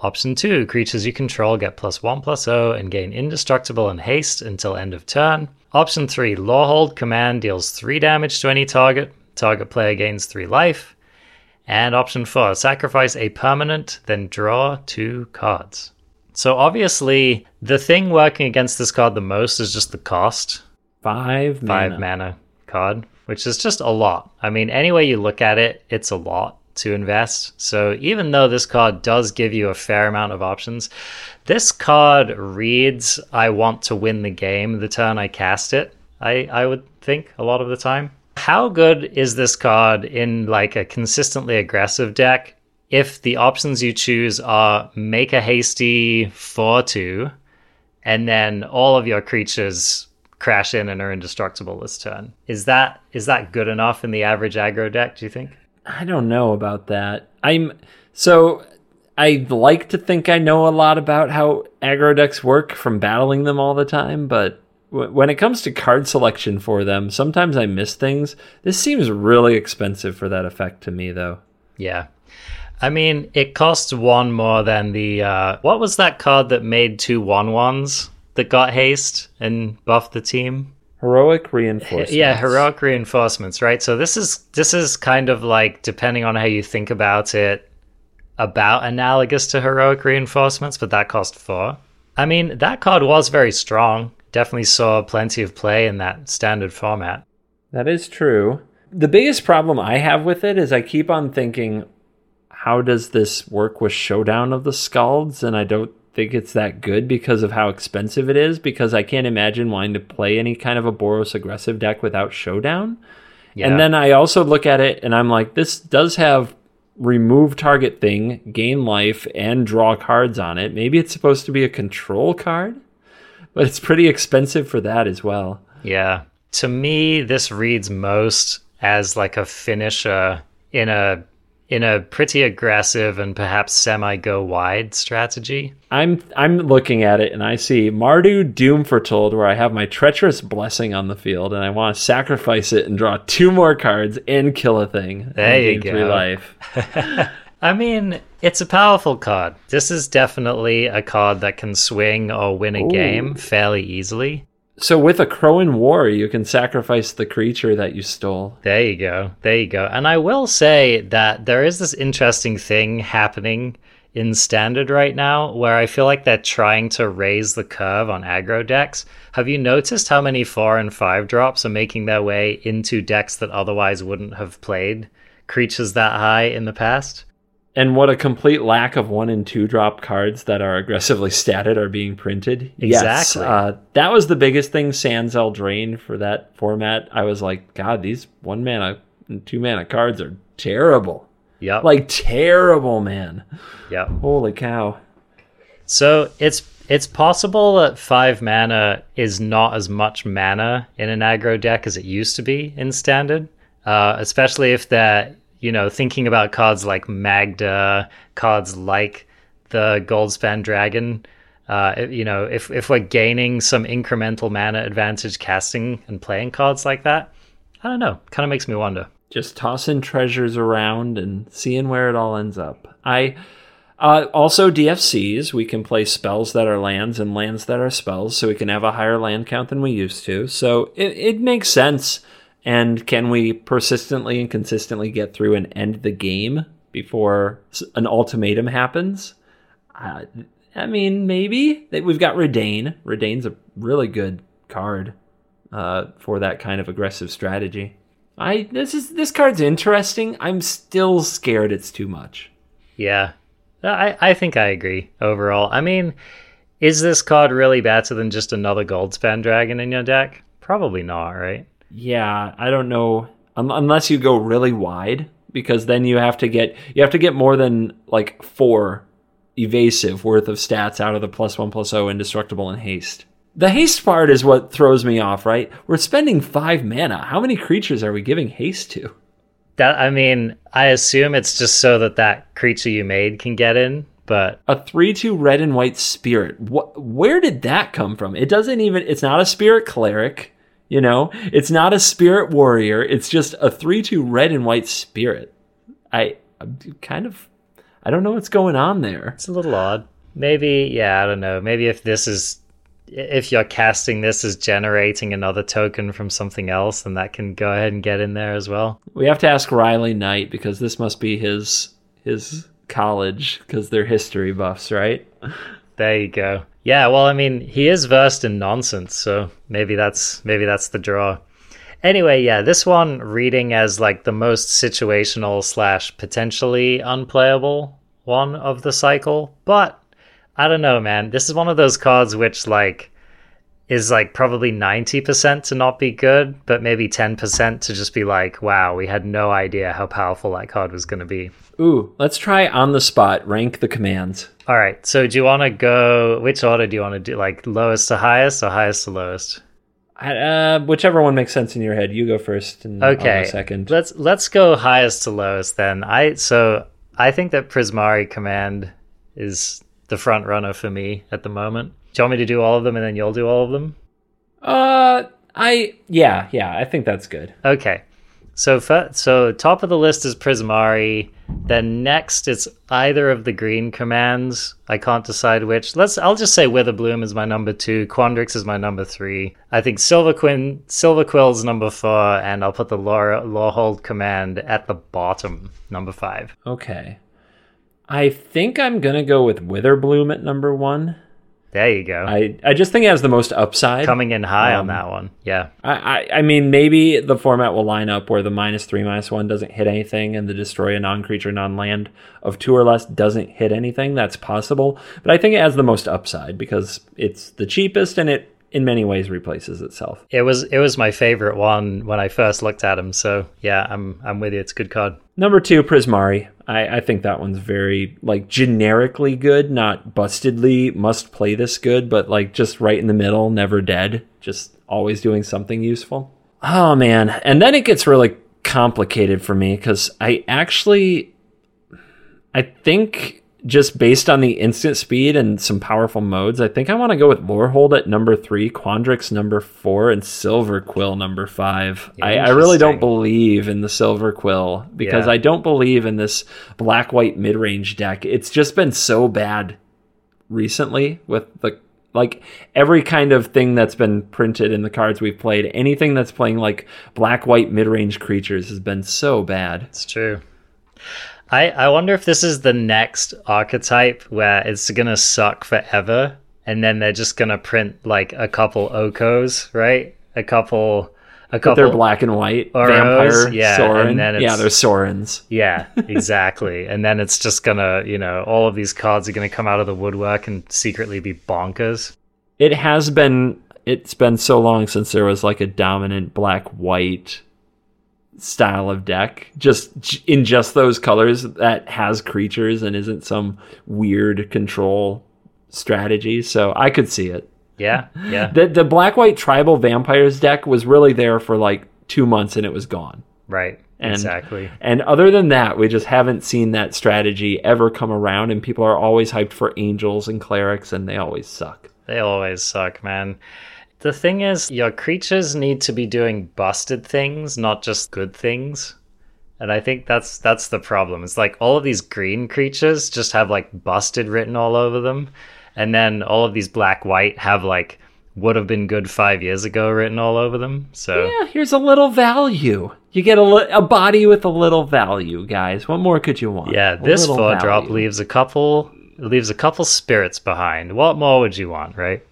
Option 2 Creatures you control get plus 1 plus 0 and gain indestructible and haste until end of turn. Option 3 Lorehold Command deals 3 damage to any target. Target player gains 3 life. And option 4 Sacrifice a permanent, then draw 2 cards. So obviously, the thing working against this card the most is just the cost Five, five mana. mana card, which is just a lot. I mean, any way you look at it, it's a lot to invest. So even though this card does give you a fair amount of options, this card reads I want to win the game the turn I cast it. I, I would think a lot of the time. How good is this card in like a consistently aggressive deck if the options you choose are make a hasty 4 2 and then all of your creatures crash in and are indestructible this turn. Is that is that good enough in the average aggro deck, do you think? I don't know about that. I'm so I like to think I know a lot about how aggro decks work from battling them all the time, but when it comes to card selection for them, sometimes I miss things. This seems really expensive for that effect to me, though. Yeah. I mean, it costs one more than the uh what was that card that made two one ones that got haste and buffed the team? Heroic reinforcements. Yeah, heroic reinforcements, right? So this is this is kind of like depending on how you think about it, about analogous to heroic reinforcements, but that cost four. I mean, that card was very strong. Definitely saw plenty of play in that standard format. That is true. The biggest problem I have with it is I keep on thinking, how does this work with Showdown of the Skalds? And I don't think it's that good because of how expensive it is, because I can't imagine wanting to play any kind of a Boros aggressive deck without Showdown. Yeah. And then I also look at it and I'm like, this does have remove target thing, gain life, and draw cards on it. Maybe it's supposed to be a control card, but it's pretty expensive for that as well. Yeah. To me, this reads most as like a finisher uh, in a in a pretty aggressive and perhaps semi go wide strategy. I'm I'm looking at it and I see Mardu Doom Foretold where I have my treacherous blessing on the field and I want to sacrifice it and draw two more cards and kill a thing. There you Three go. life. I mean, it's a powerful card. This is definitely a card that can swing or win a Ooh. game fairly easily. So with a Crow in War, you can sacrifice the creature that you stole. There you go. There you go. And I will say that there is this interesting thing happening in standard right now where I feel like they're trying to raise the curve on aggro decks. Have you noticed how many 4 and 5 drops are making their way into decks that otherwise wouldn't have played creatures that high in the past? And what a complete lack of one and two drop cards that are aggressively statted are being printed. Yes, Exactly. uh, that was the biggest thing. Sans Eldraine for that format. I was like, God, these one mana, and two mana cards are terrible. Yep. Like terrible, man. yep. Holy cow. So it's it's possible that five mana is not as much mana in an aggro deck as it used to be in standard, uh, especially if they're you know thinking about cards like Magda, cards like the Goldspan Dragon. Uh, you know, if if we're gaining some incremental mana advantage casting and playing cards like that, I don't know. Kind of makes me wonder. just tossing treasures around and seeing where it all ends up. I uh, also DFCs. We can play spells that are lands and lands that are spells, so we can have a higher land count than we used to. So it, it makes sense. And can we persistently and consistently get through and end the game before an ultimatum happens? Uh, I mean, maybe we've got Reidane. Reidane's a really good card uh, for that kind of aggressive strategy. I this is this card's interesting. I'm still scared it's too much. Yeah, I, I think I agree overall. I mean, is this card really better than just another Goldspan Dragon in your deck? Probably not, right? Yeah, I don't know un- unless you go really wide because then you have to get you have to get more than like 4 evasive worth of stats out of the plus 1 plus 0 indestructible and haste. The haste part is what throws me off, right? We're spending 5 mana. How many creatures are we giving haste to? That I mean, I assume it's just so that that creature you made can get in, but A 3 2 red and white spirit. What, where did that come from? It doesn't even, it's not a spirit cleric, you know? It's not a spirit warrior. It's just a 3 2 red and white spirit. I, I'm kind of, I don't know what's going on there. it's a little odd. Maybe, yeah, I don't know. Maybe if this is if you're casting this as generating another token from something else, then that can go ahead and get in there as well. We have to ask Riley Knight because this must be his, his college because they're history buffs, right? There you go. Yeah, well, I mean, he is versed in nonsense, so maybe that's maybe that's the draw. Anyway, yeah, this one reading as like the most situational slash potentially unplayable one of the cycle, but I don't know, man. This is one of those cards which like is like probably 90% to not be good, but maybe 10% to just be like, wow, we had no idea how powerful that card was going to be. Ooh, let's try on the spot, rank the commands. All right. So do you want to go? Which order do you want to do? Like lowest to highest or highest to lowest? Uh, whichever one makes sense in your head. You go first and I'll go Okay. second. Let's let's go highest to lowest then. I so I think that Prismari command is the front runner for me at the moment. Do you want me to do all of them and then you'll do all of them? Uh, I yeah yeah I think that's good. Okay. So so top of the list is Prismari. Then next it's either of the green commands. I can't decide which. Let's I'll just say Witherbloom is my number two. Quandrix is my number three. I think Silver Quinn Silverquill's number four, and I'll put the Law Lorehold command at the bottom, number five. Okay, I think I'm gonna go with Witherbloom at number one. There you go. I I just think it has the most upside. Coming in high Um, on that one. Yeah. I, I I mean maybe the format will line up where the minus three minus one doesn't hit anything and the destroy a non creature non land of two or less doesn't hit anything. That's possible, but I think it has the most upside because it's the cheapest and it in many ways replaces itself. It was it was my favorite one when I first looked at him. So yeah, I'm I'm with you. It's a good card. Number two, Prismari. I, I think that one's very like generically good, not bustedly must play this good, but like just right in the middle, never dead, just always doing something useful. Oh man, and then it gets really complicated for me because I actually, I think just based on the instant speed and some powerful modes, I think I want to go with Lorehold at number three, Quandrix number four, and Silverquill number five. I, I really don't believe in the Silverquill because Yeah. I don't believe in this black white mid range deck. It's just been so bad recently with the like every kind of thing that's been printed in the cards we've played. Anything that's playing like black white mid range creatures has been so bad. It's true. I I wonder if this is the next archetype where it's gonna suck forever, and then they're just gonna print like a couple Okos, right? A couple a But they're couple. black and white. Uros, Vampire, yeah, Sorin. and then yeah, they're Sorins. Yeah, exactly. and then it's just gonna, you know, all of these cards are gonna come out of the woodwork and secretly be bonkers. It has been. It's been so long since there was like a dominant black white style of deck just in just those colors that has creatures and isn't some weird control strategy so i could see it Yeah, yeah, the, the black white tribal vampires deck was really there for like two months and it was gone right. And- exactly. and other than that we just haven't seen that strategy ever come around and people are always hyped for angels and clerics and they always suck They always suck, man. The thing is, your creatures need to be doing busted things, not just good things. And I think that's that's the problem. It's like all of these green creatures just have like busted written all over them, and then all of these black white have like would have been good five years ago written all over them. So Yeah, here's a little value. You get a, li- a body with a little value, guys. What more could you want? yeah, A this four drop leaves a couple leaves a couple spirits behind. What more would you want, right?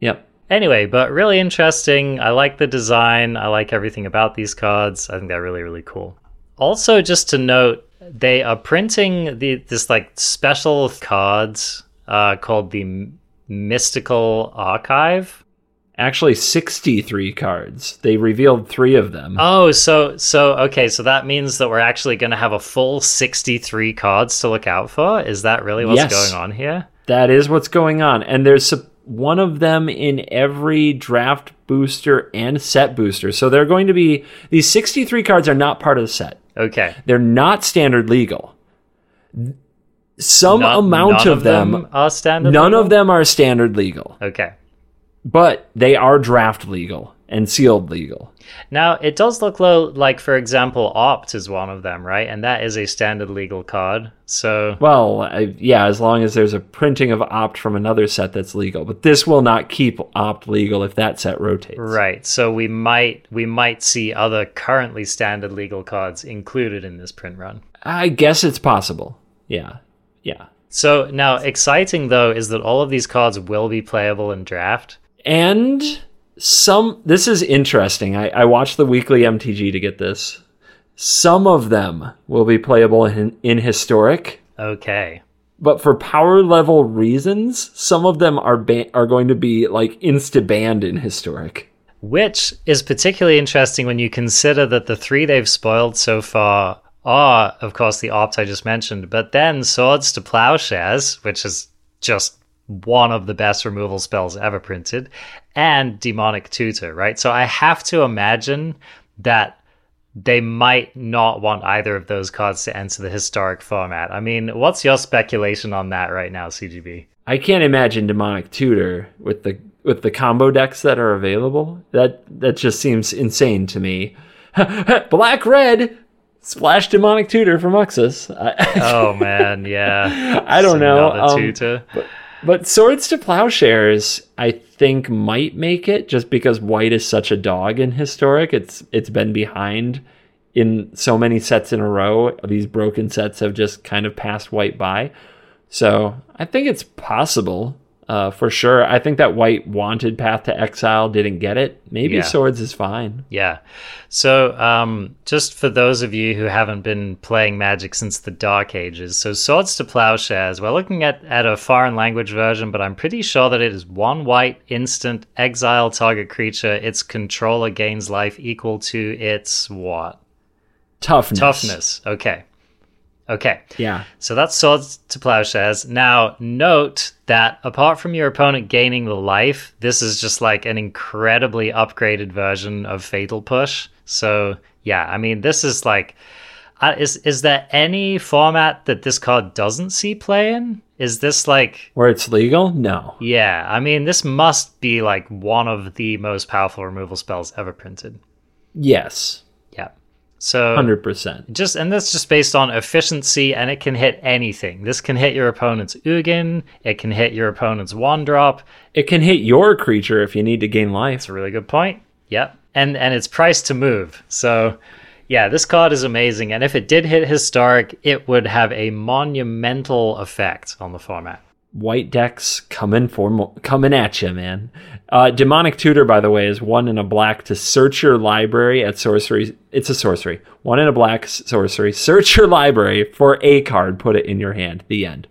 Yep. Anyway, but really interesting. I like the design. I like everything about these cards. I think they're really, really cool. Also, just to note, they are printing the this like special cards uh, called the Mystical Archive. Actually, 63 cards. They revealed three of them. Oh, so so okay, so that means that we're actually going to have a full sixty-three cards to look out for. Is that really what's Yes. going on here? That is what's going on. And there's one of them in every draft booster and set booster. So they're going to be these 63 cards are not part of the set. Okay, They're not standard legal. Some No- amount none of them, are standard. none legal? of them are standard legal, Okay. but they are draft legal and sealed legal. Now, it does look low, like, for example, Opt is one of them, right? And that is a standard legal card. So, Well, I, yeah, as long as there's a printing of opt from another set that's legal, but this will not keep opt legal if that set rotates. right. So we might we might see other currently standard legal cards included in this print run. I guess it's possible. Yeah, yeah. So now, exciting though is that all of these cards will be playable in draft. And some. This is interesting. I, I watched the weekly MTG to get this. Some of them will be playable in, in historic. Okay. but for power level reasons, some of them are ba- are going to be like insta banned in historic. Which is particularly interesting when you consider that the three they've spoiled so far are, of course, the opt I just mentioned, but then Swords to Plowshares, which is just one of the best removal spells ever printed, and Demonic Tutor, right? So I have to imagine that they might not want either of those cards to enter the historic format. I mean, what's your speculation on that right now, CGB? I can't imagine demonic tutor with the with the combo decks that are available. That that just seems insane to me. Black red splash demonic tutor from Uxus. Oh man, yeah. I don't know. Um, tutor. But swords to plowshares, I think might make it just because white is such a dog in historic. It's it's been behind in so many sets in a row. These broken sets have just kind of passed white by. So I think it's possible uh, for sure. I think that white wanted Path to Exile, didn't get it. Maybe Yeah. swords is fine. Yeah. So, um, just for those of you who haven't been playing Magic since the Dark Ages, so Swords to Plowshares, we're looking at, at a foreign language version, but I'm pretty sure that it is one white instant exile target creature. Its controller gains life equal to its what? Toughness. Toughness. Okay. Okay. Yeah. So that's swords to plowshares. Now, note that apart from your opponent gaining the life, this is just like an incredibly upgraded version of Fatal Push. So, yeah, I mean, this is like. Uh, is is there any format that this card doesn't see play in? Is this like Where it's legal? No. yeah, I mean this must be like one of the most powerful removal spells ever printed. Yes. So 100%. just and that's just based on efficiency and it can hit anything. This can hit your opponent's ugin it can hit your opponent's one drop It can hit your creature if you need to gain life. it's a really good point. Yep. And and it's priced to move. So yeah this card is amazing and if it did hit historic it would have a monumental effect on the format white decks coming for mo- coming at you, man. Uh, Demonic Tutor, by the way, is one in a black to search your library at sorcery. It's a sorcery. One in a black sorcery. Search your library for a card. Put it in your hand. The end.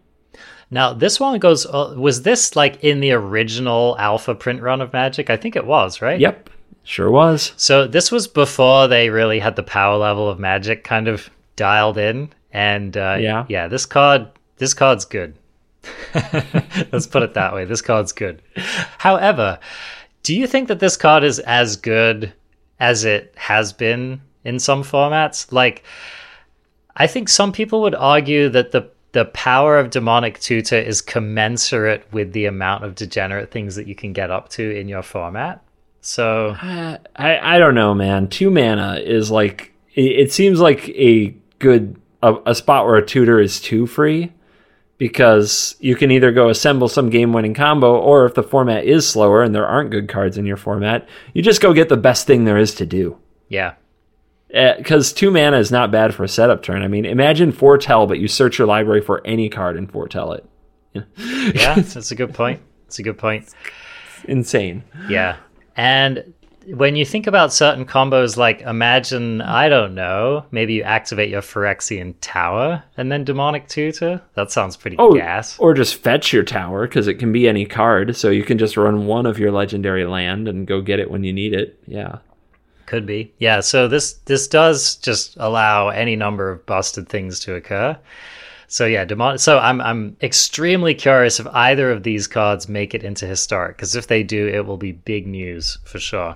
Now this one goes. Uh, was this like in the original alpha print run of Magic? I think it was, right? Yep, sure was. So this was before they really had the power level of Magic kind of dialed in, and uh, Yeah. yeah, this card, this card's good. Let's put it that way. This card's good. However, do you think that this card is as good as it has been in some formats? Like, I think some people would argue that the the power of demonic tutor is commensurate with the amount of degenerate things that you can get up to in your format. So Uh, I I don't know, man. Two mana is like it, it seems like a good a, a spot where a tutor is too free because you can either go assemble some game winning combo or if the format is slower and there aren't good cards in your format, you just go get the best thing there is to do. yeah, eh, Because two mana is not bad for a setup turn. I mean, imagine foretell, but you search your library for any card and foretell it. yeah, that's a good point. It's a good point. Insane. Yeah. And when you think about certain combos, like imagine, I don't know, maybe you activate your Phyrexian Tower and then Demonic Tutor. That sounds pretty Oh, gas. or just fetch your tower because it can be any card, so you can just run one of your legendary land and go get it when you need it. Yeah, Could be. Yeah, so this this does just allow any number of busted things to occur. So yeah, demon. So I'm I'm extremely curious if either of these cards make it into historic because if they do, it will be big news for sure.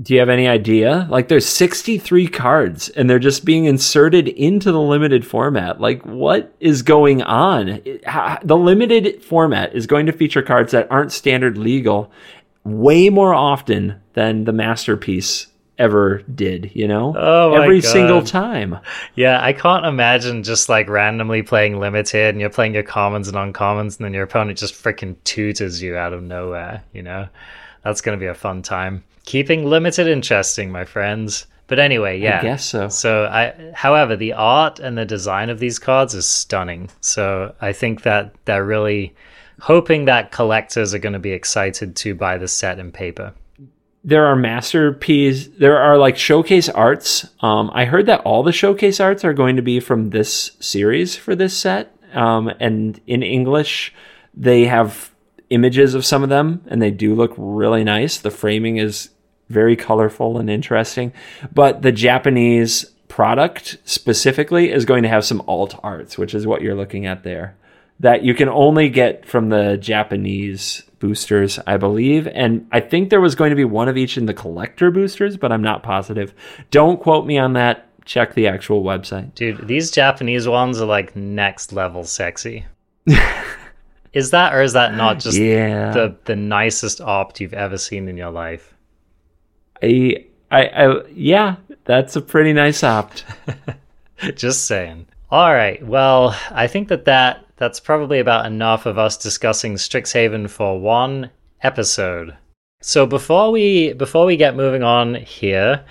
Do you have any idea? Like, there's 63 cards, and they're just being inserted into the limited format. Like, what is going on? It- ha- The limited format is going to feature cards that aren't standard legal way more often than the masterpiece ever did. You know, Oh every God. single time. Yeah, I can't imagine just like randomly playing limited and you're playing your commons and uncommons and then your opponent just freaking tutors you out of nowhere, you know? That's going to be a fun time. Keeping limited interesting, my friends. But anyway, yeah. I guess so. So I however, the art and the design of these cards is stunning. So I think that they're really hoping that collectors are going to be excited to buy the set in paper. there are masterpiece there are like showcase arts um, i heard that all the showcase arts are going to be from this series for this set um, and in english they have images of some of them and they do look really nice the framing is very colorful and interesting but the japanese product specifically is going to have some alt arts which is what you're looking at there that you can only get from the Japanese boosters, I believe. And I think there was going to be one of each in the collector boosters, but I'm not positive. Don't quote me on that. Check the actual website. Dude, these Japanese ones are like next level sexy. is that or is that not just yeah. the the nicest opt you've ever seen in your life? I, I, yeah, that's a pretty nice opt. Just saying. All right. Well, I think that, that that's probably about enough of us discussing Strixhaven for one episode. So before we before we get moving on here,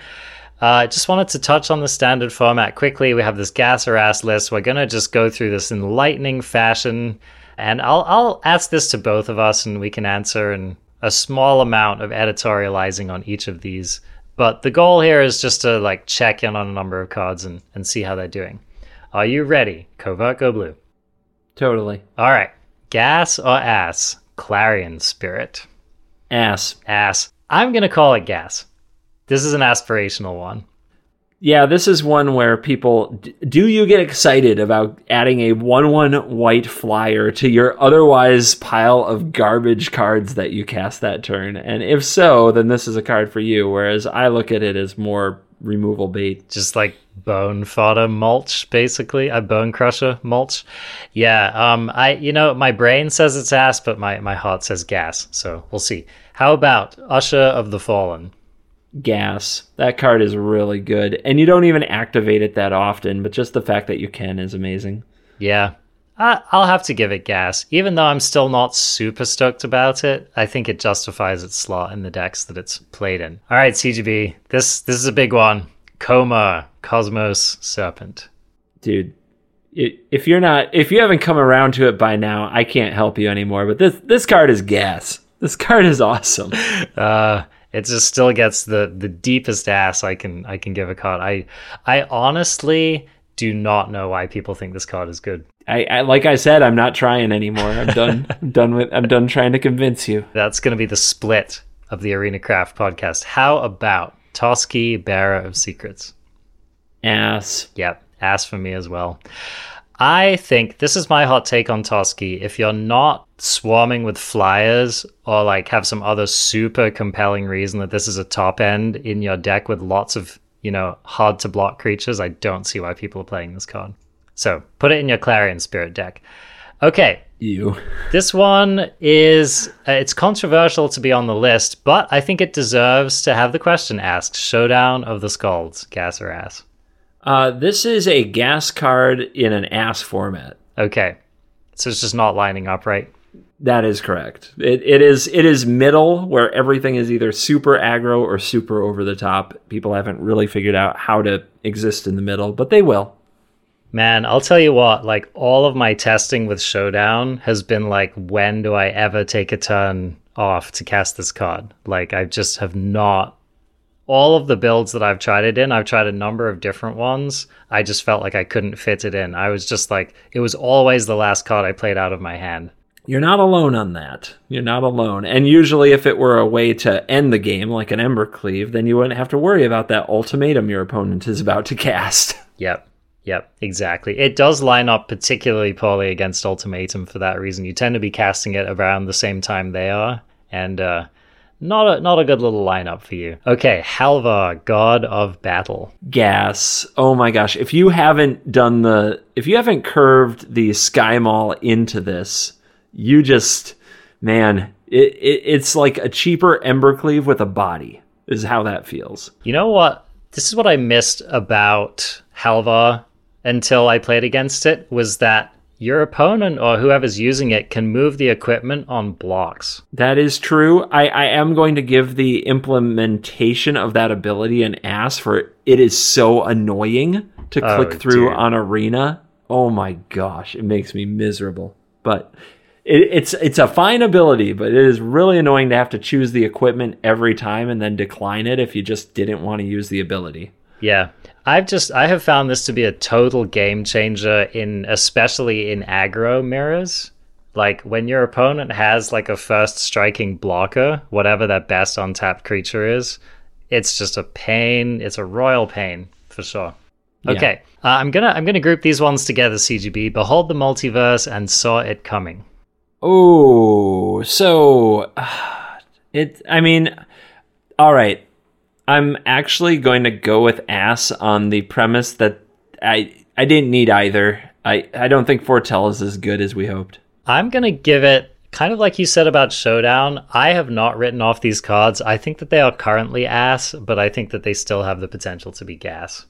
uh, I just wanted to touch on the standard format quickly. We have this gas or ass list. We're gonna just go through this in lightning fashion, and I'll I'll ask this to both of us, and we can answer in a small amount of editorializing on each of these. But the goal here is just to like check in on a number of cards and, and see how they're doing. Are you ready? Covert Go Blue. Totally. All right. Gas or ass? Clarion Spirit. Ass. Ass. I'm going to call it gas. This is an aspirational one. Yeah, this is one where people do you get excited about adding a 1 1 white flyer to your otherwise pile of garbage cards that you cast that turn? And if so, then this is a card for you, whereas I look at it as more removal bait. Just like bone fodder mulch, basically. A bone crusher mulch. Yeah. Um, I, you know, my brain says it's ass, but my, my heart says gas. So we'll see. How about Usher of the Fallen? Gas. That card is really good. And you don't even activate it that often, but just the fact that you can is amazing. Yeah. I, I'll have to give it gas. Even though I'm still not super stoked about it, I think it justifies its slot in the decks that it's played in. All right, CGB. This this is a big one. Koma, Cosmos, Serpent. Dude, if you're not if you haven't come around to it by now, I can't help you anymore. But this this card is gas. This card is awesome. Uh, it just still gets the the deepest ass I can I can give a card. I I honestly do not know why people think this card is good. I, I like I said, I'm not trying anymore. I'm done. I'm done with. I'm done trying to convince you. That's going to be the split of the Arena Craft podcast. How about Toski, Bearer of Secrets? Ass. Yep, ass for me as well. I think this is my hot take on Toski. If you're not swarming with flyers or like have some other super compelling reason that this is a top end in your deck with lots of, you know, hard to block creatures, I don't see why people are playing this card. So put it in your Clarion Spirit deck. Okay. You. This one is uh, it's controversial to be on the list, but I think it deserves to have the question asked. Showdown of the Skalds, gas or ass? Uh, this is a gas card in an ass format. Okay. So it's just not lining up right. That is correct. It, it is it is middle where everything is either super aggro or super over the top. People haven't really figured out how to exist in the middle, but they will. Man, I'll tell you what, like all of my testing with Showdown has been like, when do I ever take a turn off to cast this card? Like, I just have not. All of the builds that I've tried it in, I've tried a number of different ones. I just felt like I couldn't fit it in. I was just like, it was always the last card I played out of my hand. You're not alone on that. You're not alone. And usually, if it were a way to end the game, like an Embercleave, then you wouldn't have to worry about that ultimatum your opponent is about to cast. Yep. Yep, exactly. It does line up particularly poorly against Ultimatum for that reason. You tend to be casting it around the same time they are, and uh, not a not a good little lineup for you. Okay, Halvar, God of Battle. Gas. Oh my gosh! If you haven't done the, if you haven't curved the Sky Maul into this, you just, man, it, it it's like a cheaper Embercleave with a body. Is how that feels. You know what? This is what I missed about Halvar until I played against it was that your opponent or whoever's using it can move the equipment on blocks. That is true. I, I am going to give the implementation of that ability an ass for it is so annoying to Oh, click through dude. on arena. Oh my gosh, it makes me miserable. But it, it's it's a fine ability, but it is really annoying to have to choose the equipment every time and then decline it if you just didn't want to use the ability. Yeah. I've just I have found this to be a total game changer in especially in aggro mirrors. Like when your opponent has like a first striking blocker, whatever that best untapped creature is, it's just a pain. It's a royal pain for sure. Yeah. Okay, uh, I'm gonna I'm gonna group these ones together. CGB, behold the multiverse and saw it coming. Oh, so it. I mean, all right. I'm actually going to go with ass on the premise that I I didn't need either. I I don't think Foretell is as good as we hoped. I'm gonna give it kind of like you said about Showdown. I have not written off these cards. I think that they are currently ass, but I think that they still have the potential to be gas.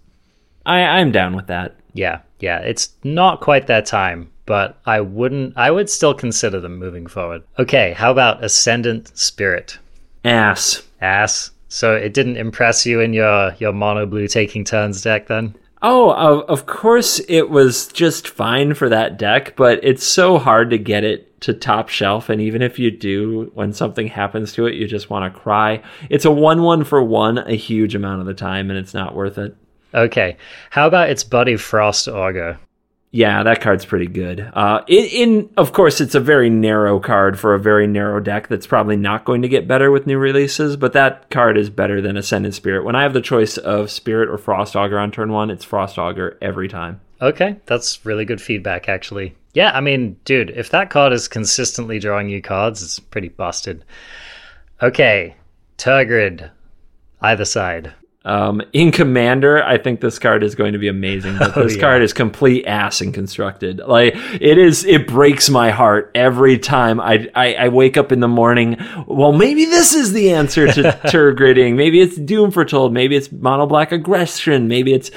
I I'm down with that. Yeah, yeah. It's not quite that time, but I wouldn't. I would still consider them moving forward. Okay, how about Ascendant Spirit? Ass. Ass. So it didn't impress you in your your mono blue taking turns deck then? Oh, of, course it was just fine for that deck, but it's so hard to get it to top shelf. And even if you do, when something happens to it, you just want to cry. It's a one one for one a huge amount of the time, and it's not worth it. Okay. How about its buddy Frost Augur? Yeah, that card's pretty good. Uh, in, of course, it's a very narrow card for a very narrow deck that's probably not going to get better with new releases. But that card is better than Ascendant Spirit. When I have the choice of Spirit or Frost Augur on turn one, it's Frost Augur every time. Okay, that's really good feedback, actually. Yeah, I mean, dude, if that card is consistently drawing you cards, it's pretty busted. Okay, Tergrid, either side. Um, in Commander, I think this card is going to be amazing. But Oh, this yeah. card is complete ass and constructed. Like it is, it breaks my heart every time I, I I wake up in the morning. Well, maybe this is the answer to Tergridding. Maybe it's Doom Foretold. Maybe it's Mono Black Aggression. Maybe it's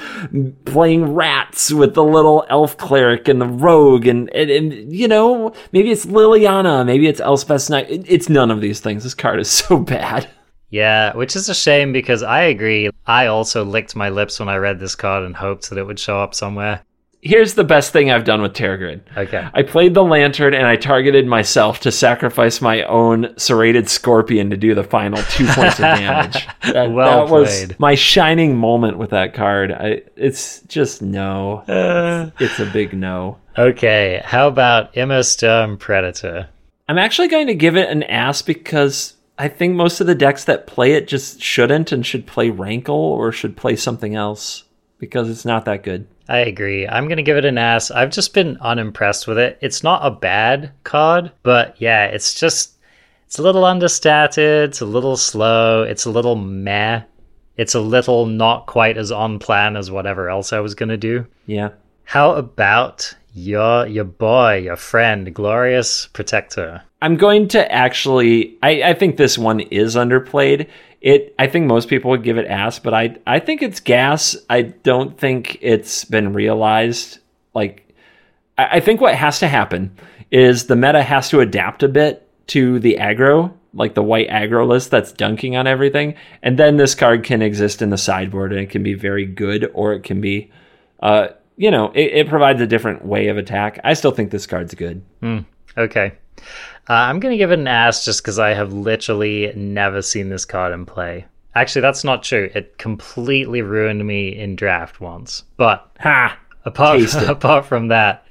playing rats with the little elf cleric and the rogue, and and, and you know, maybe it's Liliana. Maybe it's Elspeth's Knight. It- it's none of these things. This card is so bad. Yeah, which is a shame because I agree. I also licked my lips when I read this card and hoped that it would show up somewhere. here's the best thing I've done with Tergrid. Okay. I played the lantern and I targeted myself to sacrifice my own serrated scorpion to do the final two points of damage. That, Well that was my shining moment with that card. I, it's just no. Uh, It's a big no. okay. How about Immersturm Predator? I'm actually going to give it an ass because I think most of the decks that play it just shouldn't and should play Rankle or should play something else because it's not that good. I agree. I'm going to give it an ass. I've just been unimpressed with it. It's not a bad card, but yeah, it's just it's a little understated, it's a little slow, it's a little meh. It's a little not quite as on plan as whatever else I was going to do. Yeah. How about your your boy, your friend, Glorious Protector? I'm going to actually. I, I think this one is underplayed. It. I think most people would give it ass, but I. I think it's gas. I don't think it's been realized. Like, I, I think what has to happen is the meta has to adapt a bit to the aggro, like the white aggro list that's dunking on everything, and then this card can exist in the sideboard and it can be very good, or it can be. Uh, you know, it, it provides a different way of attack. I still think this card's good. Okay. Uh, I'm going to give it an ass just because I have literally never seen this card in play. Actually, that's not true. It completely ruined me in draft once. But Ha! apart, Taste apart from that,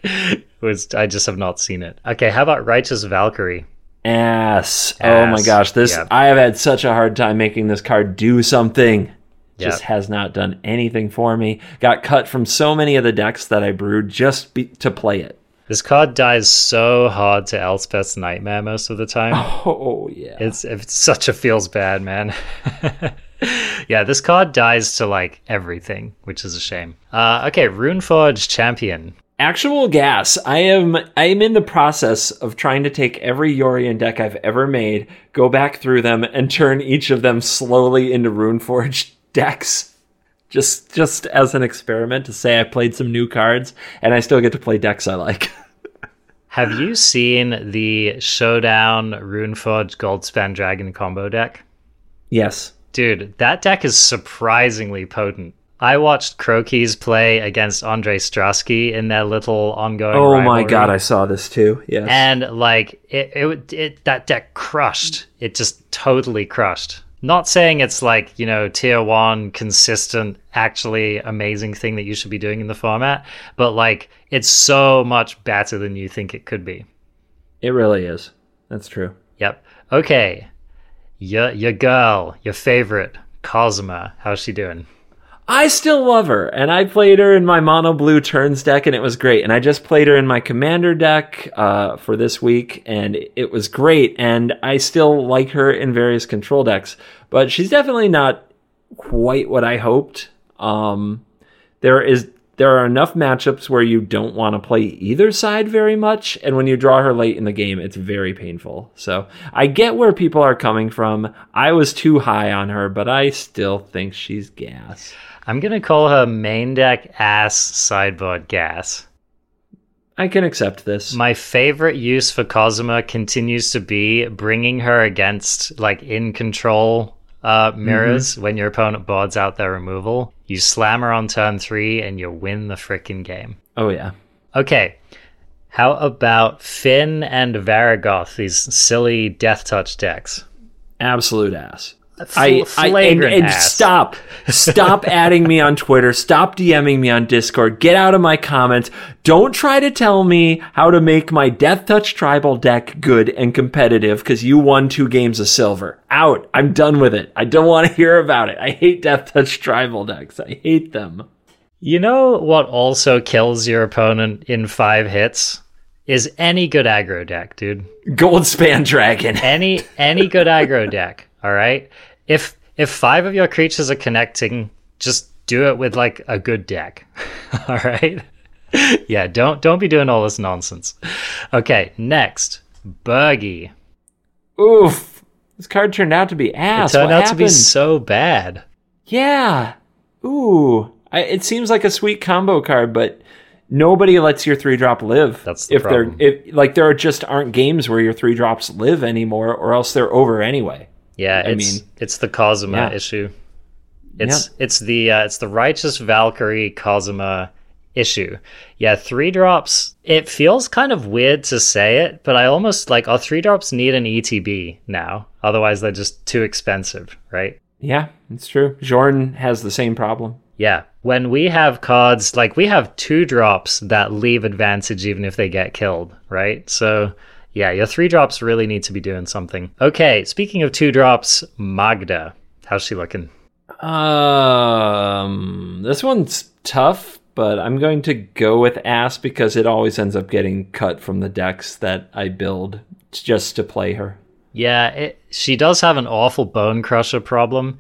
was I just have not seen it. Okay, how about Righteous Valkyrie? Ass. Oh my gosh, this Yeah. I have had such a hard time making this card do something. Yeah. Just has not done anything for me. Got cut from so many of the decks that I brewed just be, to play it. This card dies so hard to Elspeth's Nightmare most of the time. Oh yeah. It's it's such a feels bad, man. yeah, this card dies to like everything, which is a shame. Uh, okay, Runeforge Champion. Actual gas. I am I am in the process of trying to take every Yorion deck I've ever made, go back through them, and turn each of them slowly into Runeforge decks. Just just as an experiment to say I played some new cards and I still get to play decks I like. Have you seen the Showdown Runeforge Goldspan Dragon combo deck? yes. Dude, that deck is surprisingly potent. I watched Crokeyz play against Ondrej Strasky in their little ongoing. Oh my god, I saw this too. Yes. and like it, it, it that deck crushed it just totally crushed not saying it's like you know tier one consistent actually amazing thing that you should be doing in the format but like it's so much better than you think it could be it really is. That's true. yep okay your your girl your favorite Cosima how's she doing I still love her, and I played her in my mono blue turns deck, and it was great. And I just played her in my commander deck uh, for this week, and it was great. And I still like her in various control decks, but she's definitely not quite what I hoped. Um, there is there are enough matchups where you don't want to play either side very much, and when you draw her late in the game, it's very painful. So I get where people are coming from. I was too high on her, but I still think she's gas. I'm gonna call her main deck ass sideboard gas I can accept this. My favorite use for Cosima continues to be bringing her against like in control uh, mirrors when your opponent boards out their removal. You slam her on turn three and you win the frickin' game. oh yeah. Okay, how about Fynn and Varragoth, these silly death touch decks? Absolute ass. Fl- I, I and, flagrant and ass. stop, stop adding me on Twitter. Stop DMing me on Discord. Get out of my comments. Don't try to tell me how to make my Death Touch Tribal deck good and competitive because you won two games of silver. Out. I'm done with it. I don't want to hear about it. I hate Death Touch Tribal decks. I hate them. You know what also kills your opponent in five hits? Is any good aggro deck, dude. Goldspan Dragon. any any good aggro deck all right if if five of your creatures are connecting just do it with like a good deck all right yeah don't don't be doing all this nonsense okay next Birgi. Oof. This card turned out to be ass. It turned what out to be so bad Yeah. Ooh. I, it seems like a sweet combo card, but nobody lets your three drop live. That's the if problem. they're if like there just aren't games where your three drops live anymore, or else they're over anyway. Yeah I it's mean- it's the Cosima Yeah. issue it's it's the uh, it's the righteous Valkyrie Cosima issue. Yeah, three drops. It feels kind of weird to say it, but I almost like our three drops need an ETB now. Otherwise, they're just too expensive, right? Yeah, it's true. Jordan has the same problem. Yeah. When we have cards, like we have two drops that leave advantage even if they get killed, right? So, yeah, your three drops really need to be doing something. Okay, speaking of two drops, Magda. How's she looking? Um, this one's tough, but I'm going to go with ass because it always ends up getting cut from the decks that I build just to play her. Yeah, it, she does have an awful bone crusher problem.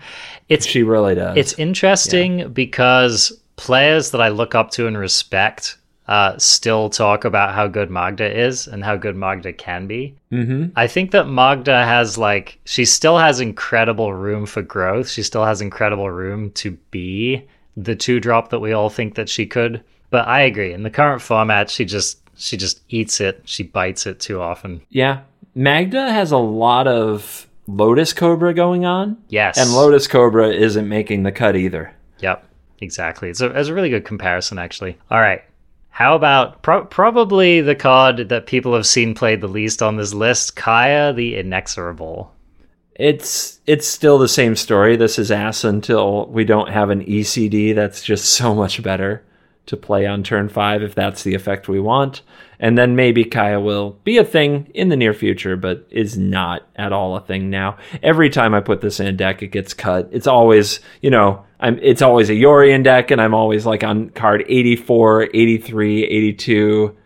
It's She really does. it's interesting because players that I look up to and respect uh, still talk about how good Magda is and how good Magda can be. mm-hmm. I think that Magda has like she still has incredible room for growth. She still has incredible room to be the two drop that we all think that she could. But I agree. In the current format, she just she just eats it. She bites it too often. Yeah. Magda has a lot of Lotus Cobra going on, Yes. and Lotus Cobra isn't making the cut either. Yep, exactly. It's a, it's a really good comparison, actually. All right. How about pro- probably the card that people have seen played the least on this list, Kaya the Inexorable? It's it's still the same story. This is ass until we don't have an ECD that's just so much better to play on turn five if that's the effect we want. And then maybe Kaya will be a thing in the near future, but is not at all a thing now. Every time I put this in a deck, it gets cut. It's always, you know, I'm it's always a Yorion deck, and I'm always like on card 84, 83, 82.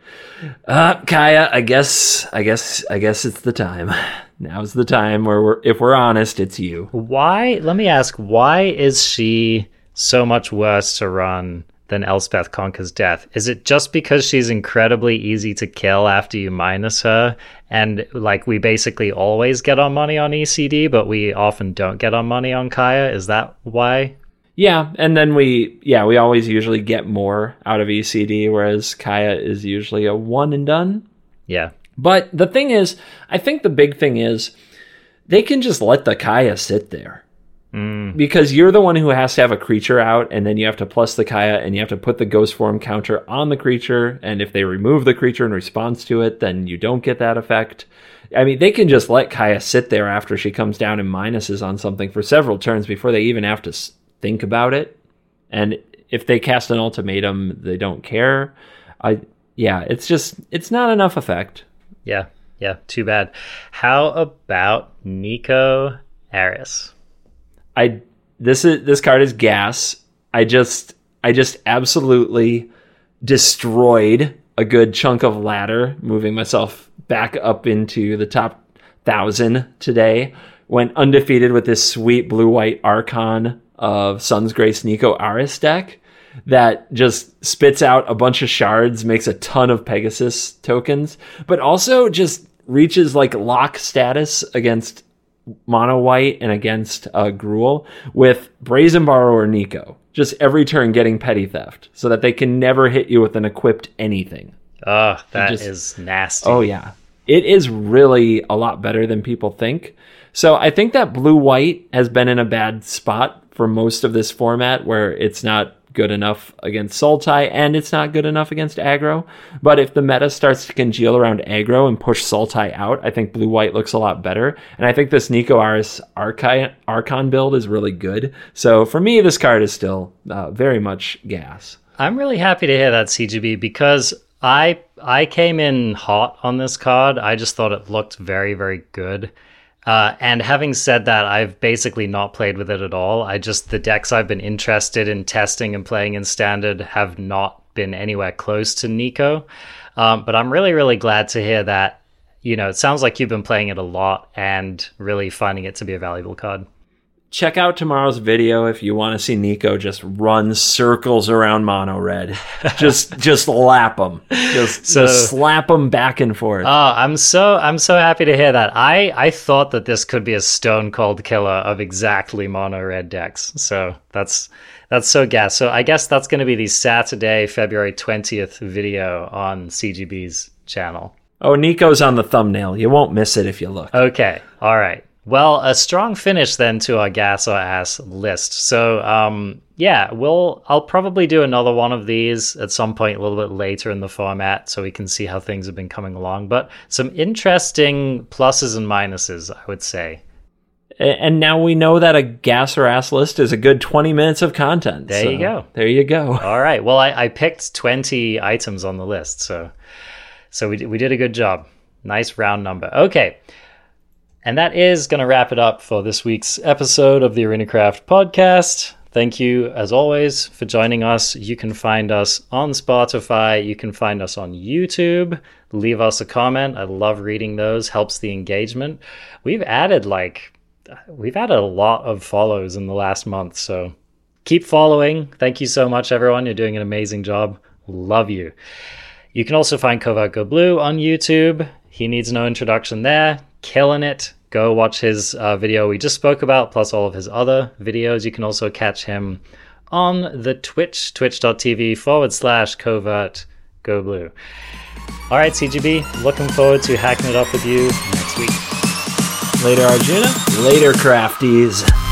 Uh, Kaya, I guess, I guess, I guess it's the time. Now's the time where we're, if we're honest, it's you. Why? Let me ask. Why is she so much worse to run than Elspeth Conquers Death? Is it just because she's incredibly easy to kill after you minus her, and like we basically always get our money on ECD, but we often don't get our money on Kaya? Is that why? Yeah, and then we, yeah, we always usually get more out of ECD, whereas Kaya is usually a one and done. Yeah. But the thing is, I think the big thing is they can just let the Kaya sit there. Mm. Because you're the one who has to have a creature out, and then you have to plus the Kaya, and you have to put the ghost form counter on the creature. And if they remove the creature in response to it, then you don't get that effect. I mean, they can just let Kaya sit there after she comes down and minuses on something for several turns before they even have to think about it. And if they cast an ultimatum, they don't care. I yeah, it's just it's not enough effect. Yeah, yeah, too bad. How about Niko Aris? I this is this card is gas. I just I just absolutely destroyed a good chunk of ladder, moving myself back up into the top thousand today. Went undefeated with this sweet blue white Archon of Sun's Grace Niko Aris deck that just spits out a bunch of shards, makes a ton of Pegasus tokens, but also just reaches like lock status against mono white and against uh, Gruul with Brazen Borrower Niko. Just every turn getting petty theft so that they can never hit you with an equipped anything. Oh, that is just- nasty. Oh, yeah. It is really a lot better than people think. So I think that blue white has been in a bad spot for most of this format where it's not good enough against Sultai and it's not good enough against aggro. But if the meta starts to congeal around aggro and push Sultai out, I think blue white looks a lot better. And I think this Niko Aris Archi- Archon build is really good. So for me, this card is still uh, very much gas. I'm really happy to hear that CGB because I I came in hot on this card. I just thought it looked very very good. Uh, and having said that, I've basically not played with it at all. I just the decks I've been interested in testing and playing in standard have not been anywhere close to Niko. Um, but I'm really really glad to hear that. You know, it sounds like you've been playing it a lot and really finding it to be a valuable card. Check out tomorrow's video if you want to see Niko just run circles around mono red. just just lap him. Just, So- just slap him back and forth. Oh, I'm so I'm so happy to hear that. I I thought that this could be a stone cold killer of exactly mono red decks. So that's that's so gas. So I guess that's going to be the Saturday, February 20th video on CGB's channel. oh, Niko's on the thumbnail. You won't miss it if you look. Okay. All right. Well, a strong finish then to our gas or ass list. So, um, yeah, we'll I'll probably do another one of these at some point a little bit later in the format so we can see how things have been coming along. But some interesting pluses and minuses, I would say. And now we know that a gas or ass list is a good 20 minutes of content. There so you go. There you go. All right. Well, I, I picked 20 items on the list, so so we we did a good job. Nice round number. Okay. And that is going to wrap it up for this week's episode of the ArenaCraft podcast. Thank you, as always, for joining us. You can find us on Spotify. You can find us on YouTube. Leave us a comment. I love reading those, helps the engagement. We've added like, we've added a lot of follows in the last month. So keep following. Thank you so much, everyone. You're doing an amazing job. Love you. You can also find Covert Go Blue on YouTube. He needs no introduction there. Killing it go watch his uh, video we just spoke about, plus all of his other videos. You can also catch him on the Twitch, twitch.tv forward slash covert go blue. All right, CGB, looking forward to hacking it up with you next week. Later, Arjuna. Later, crafties.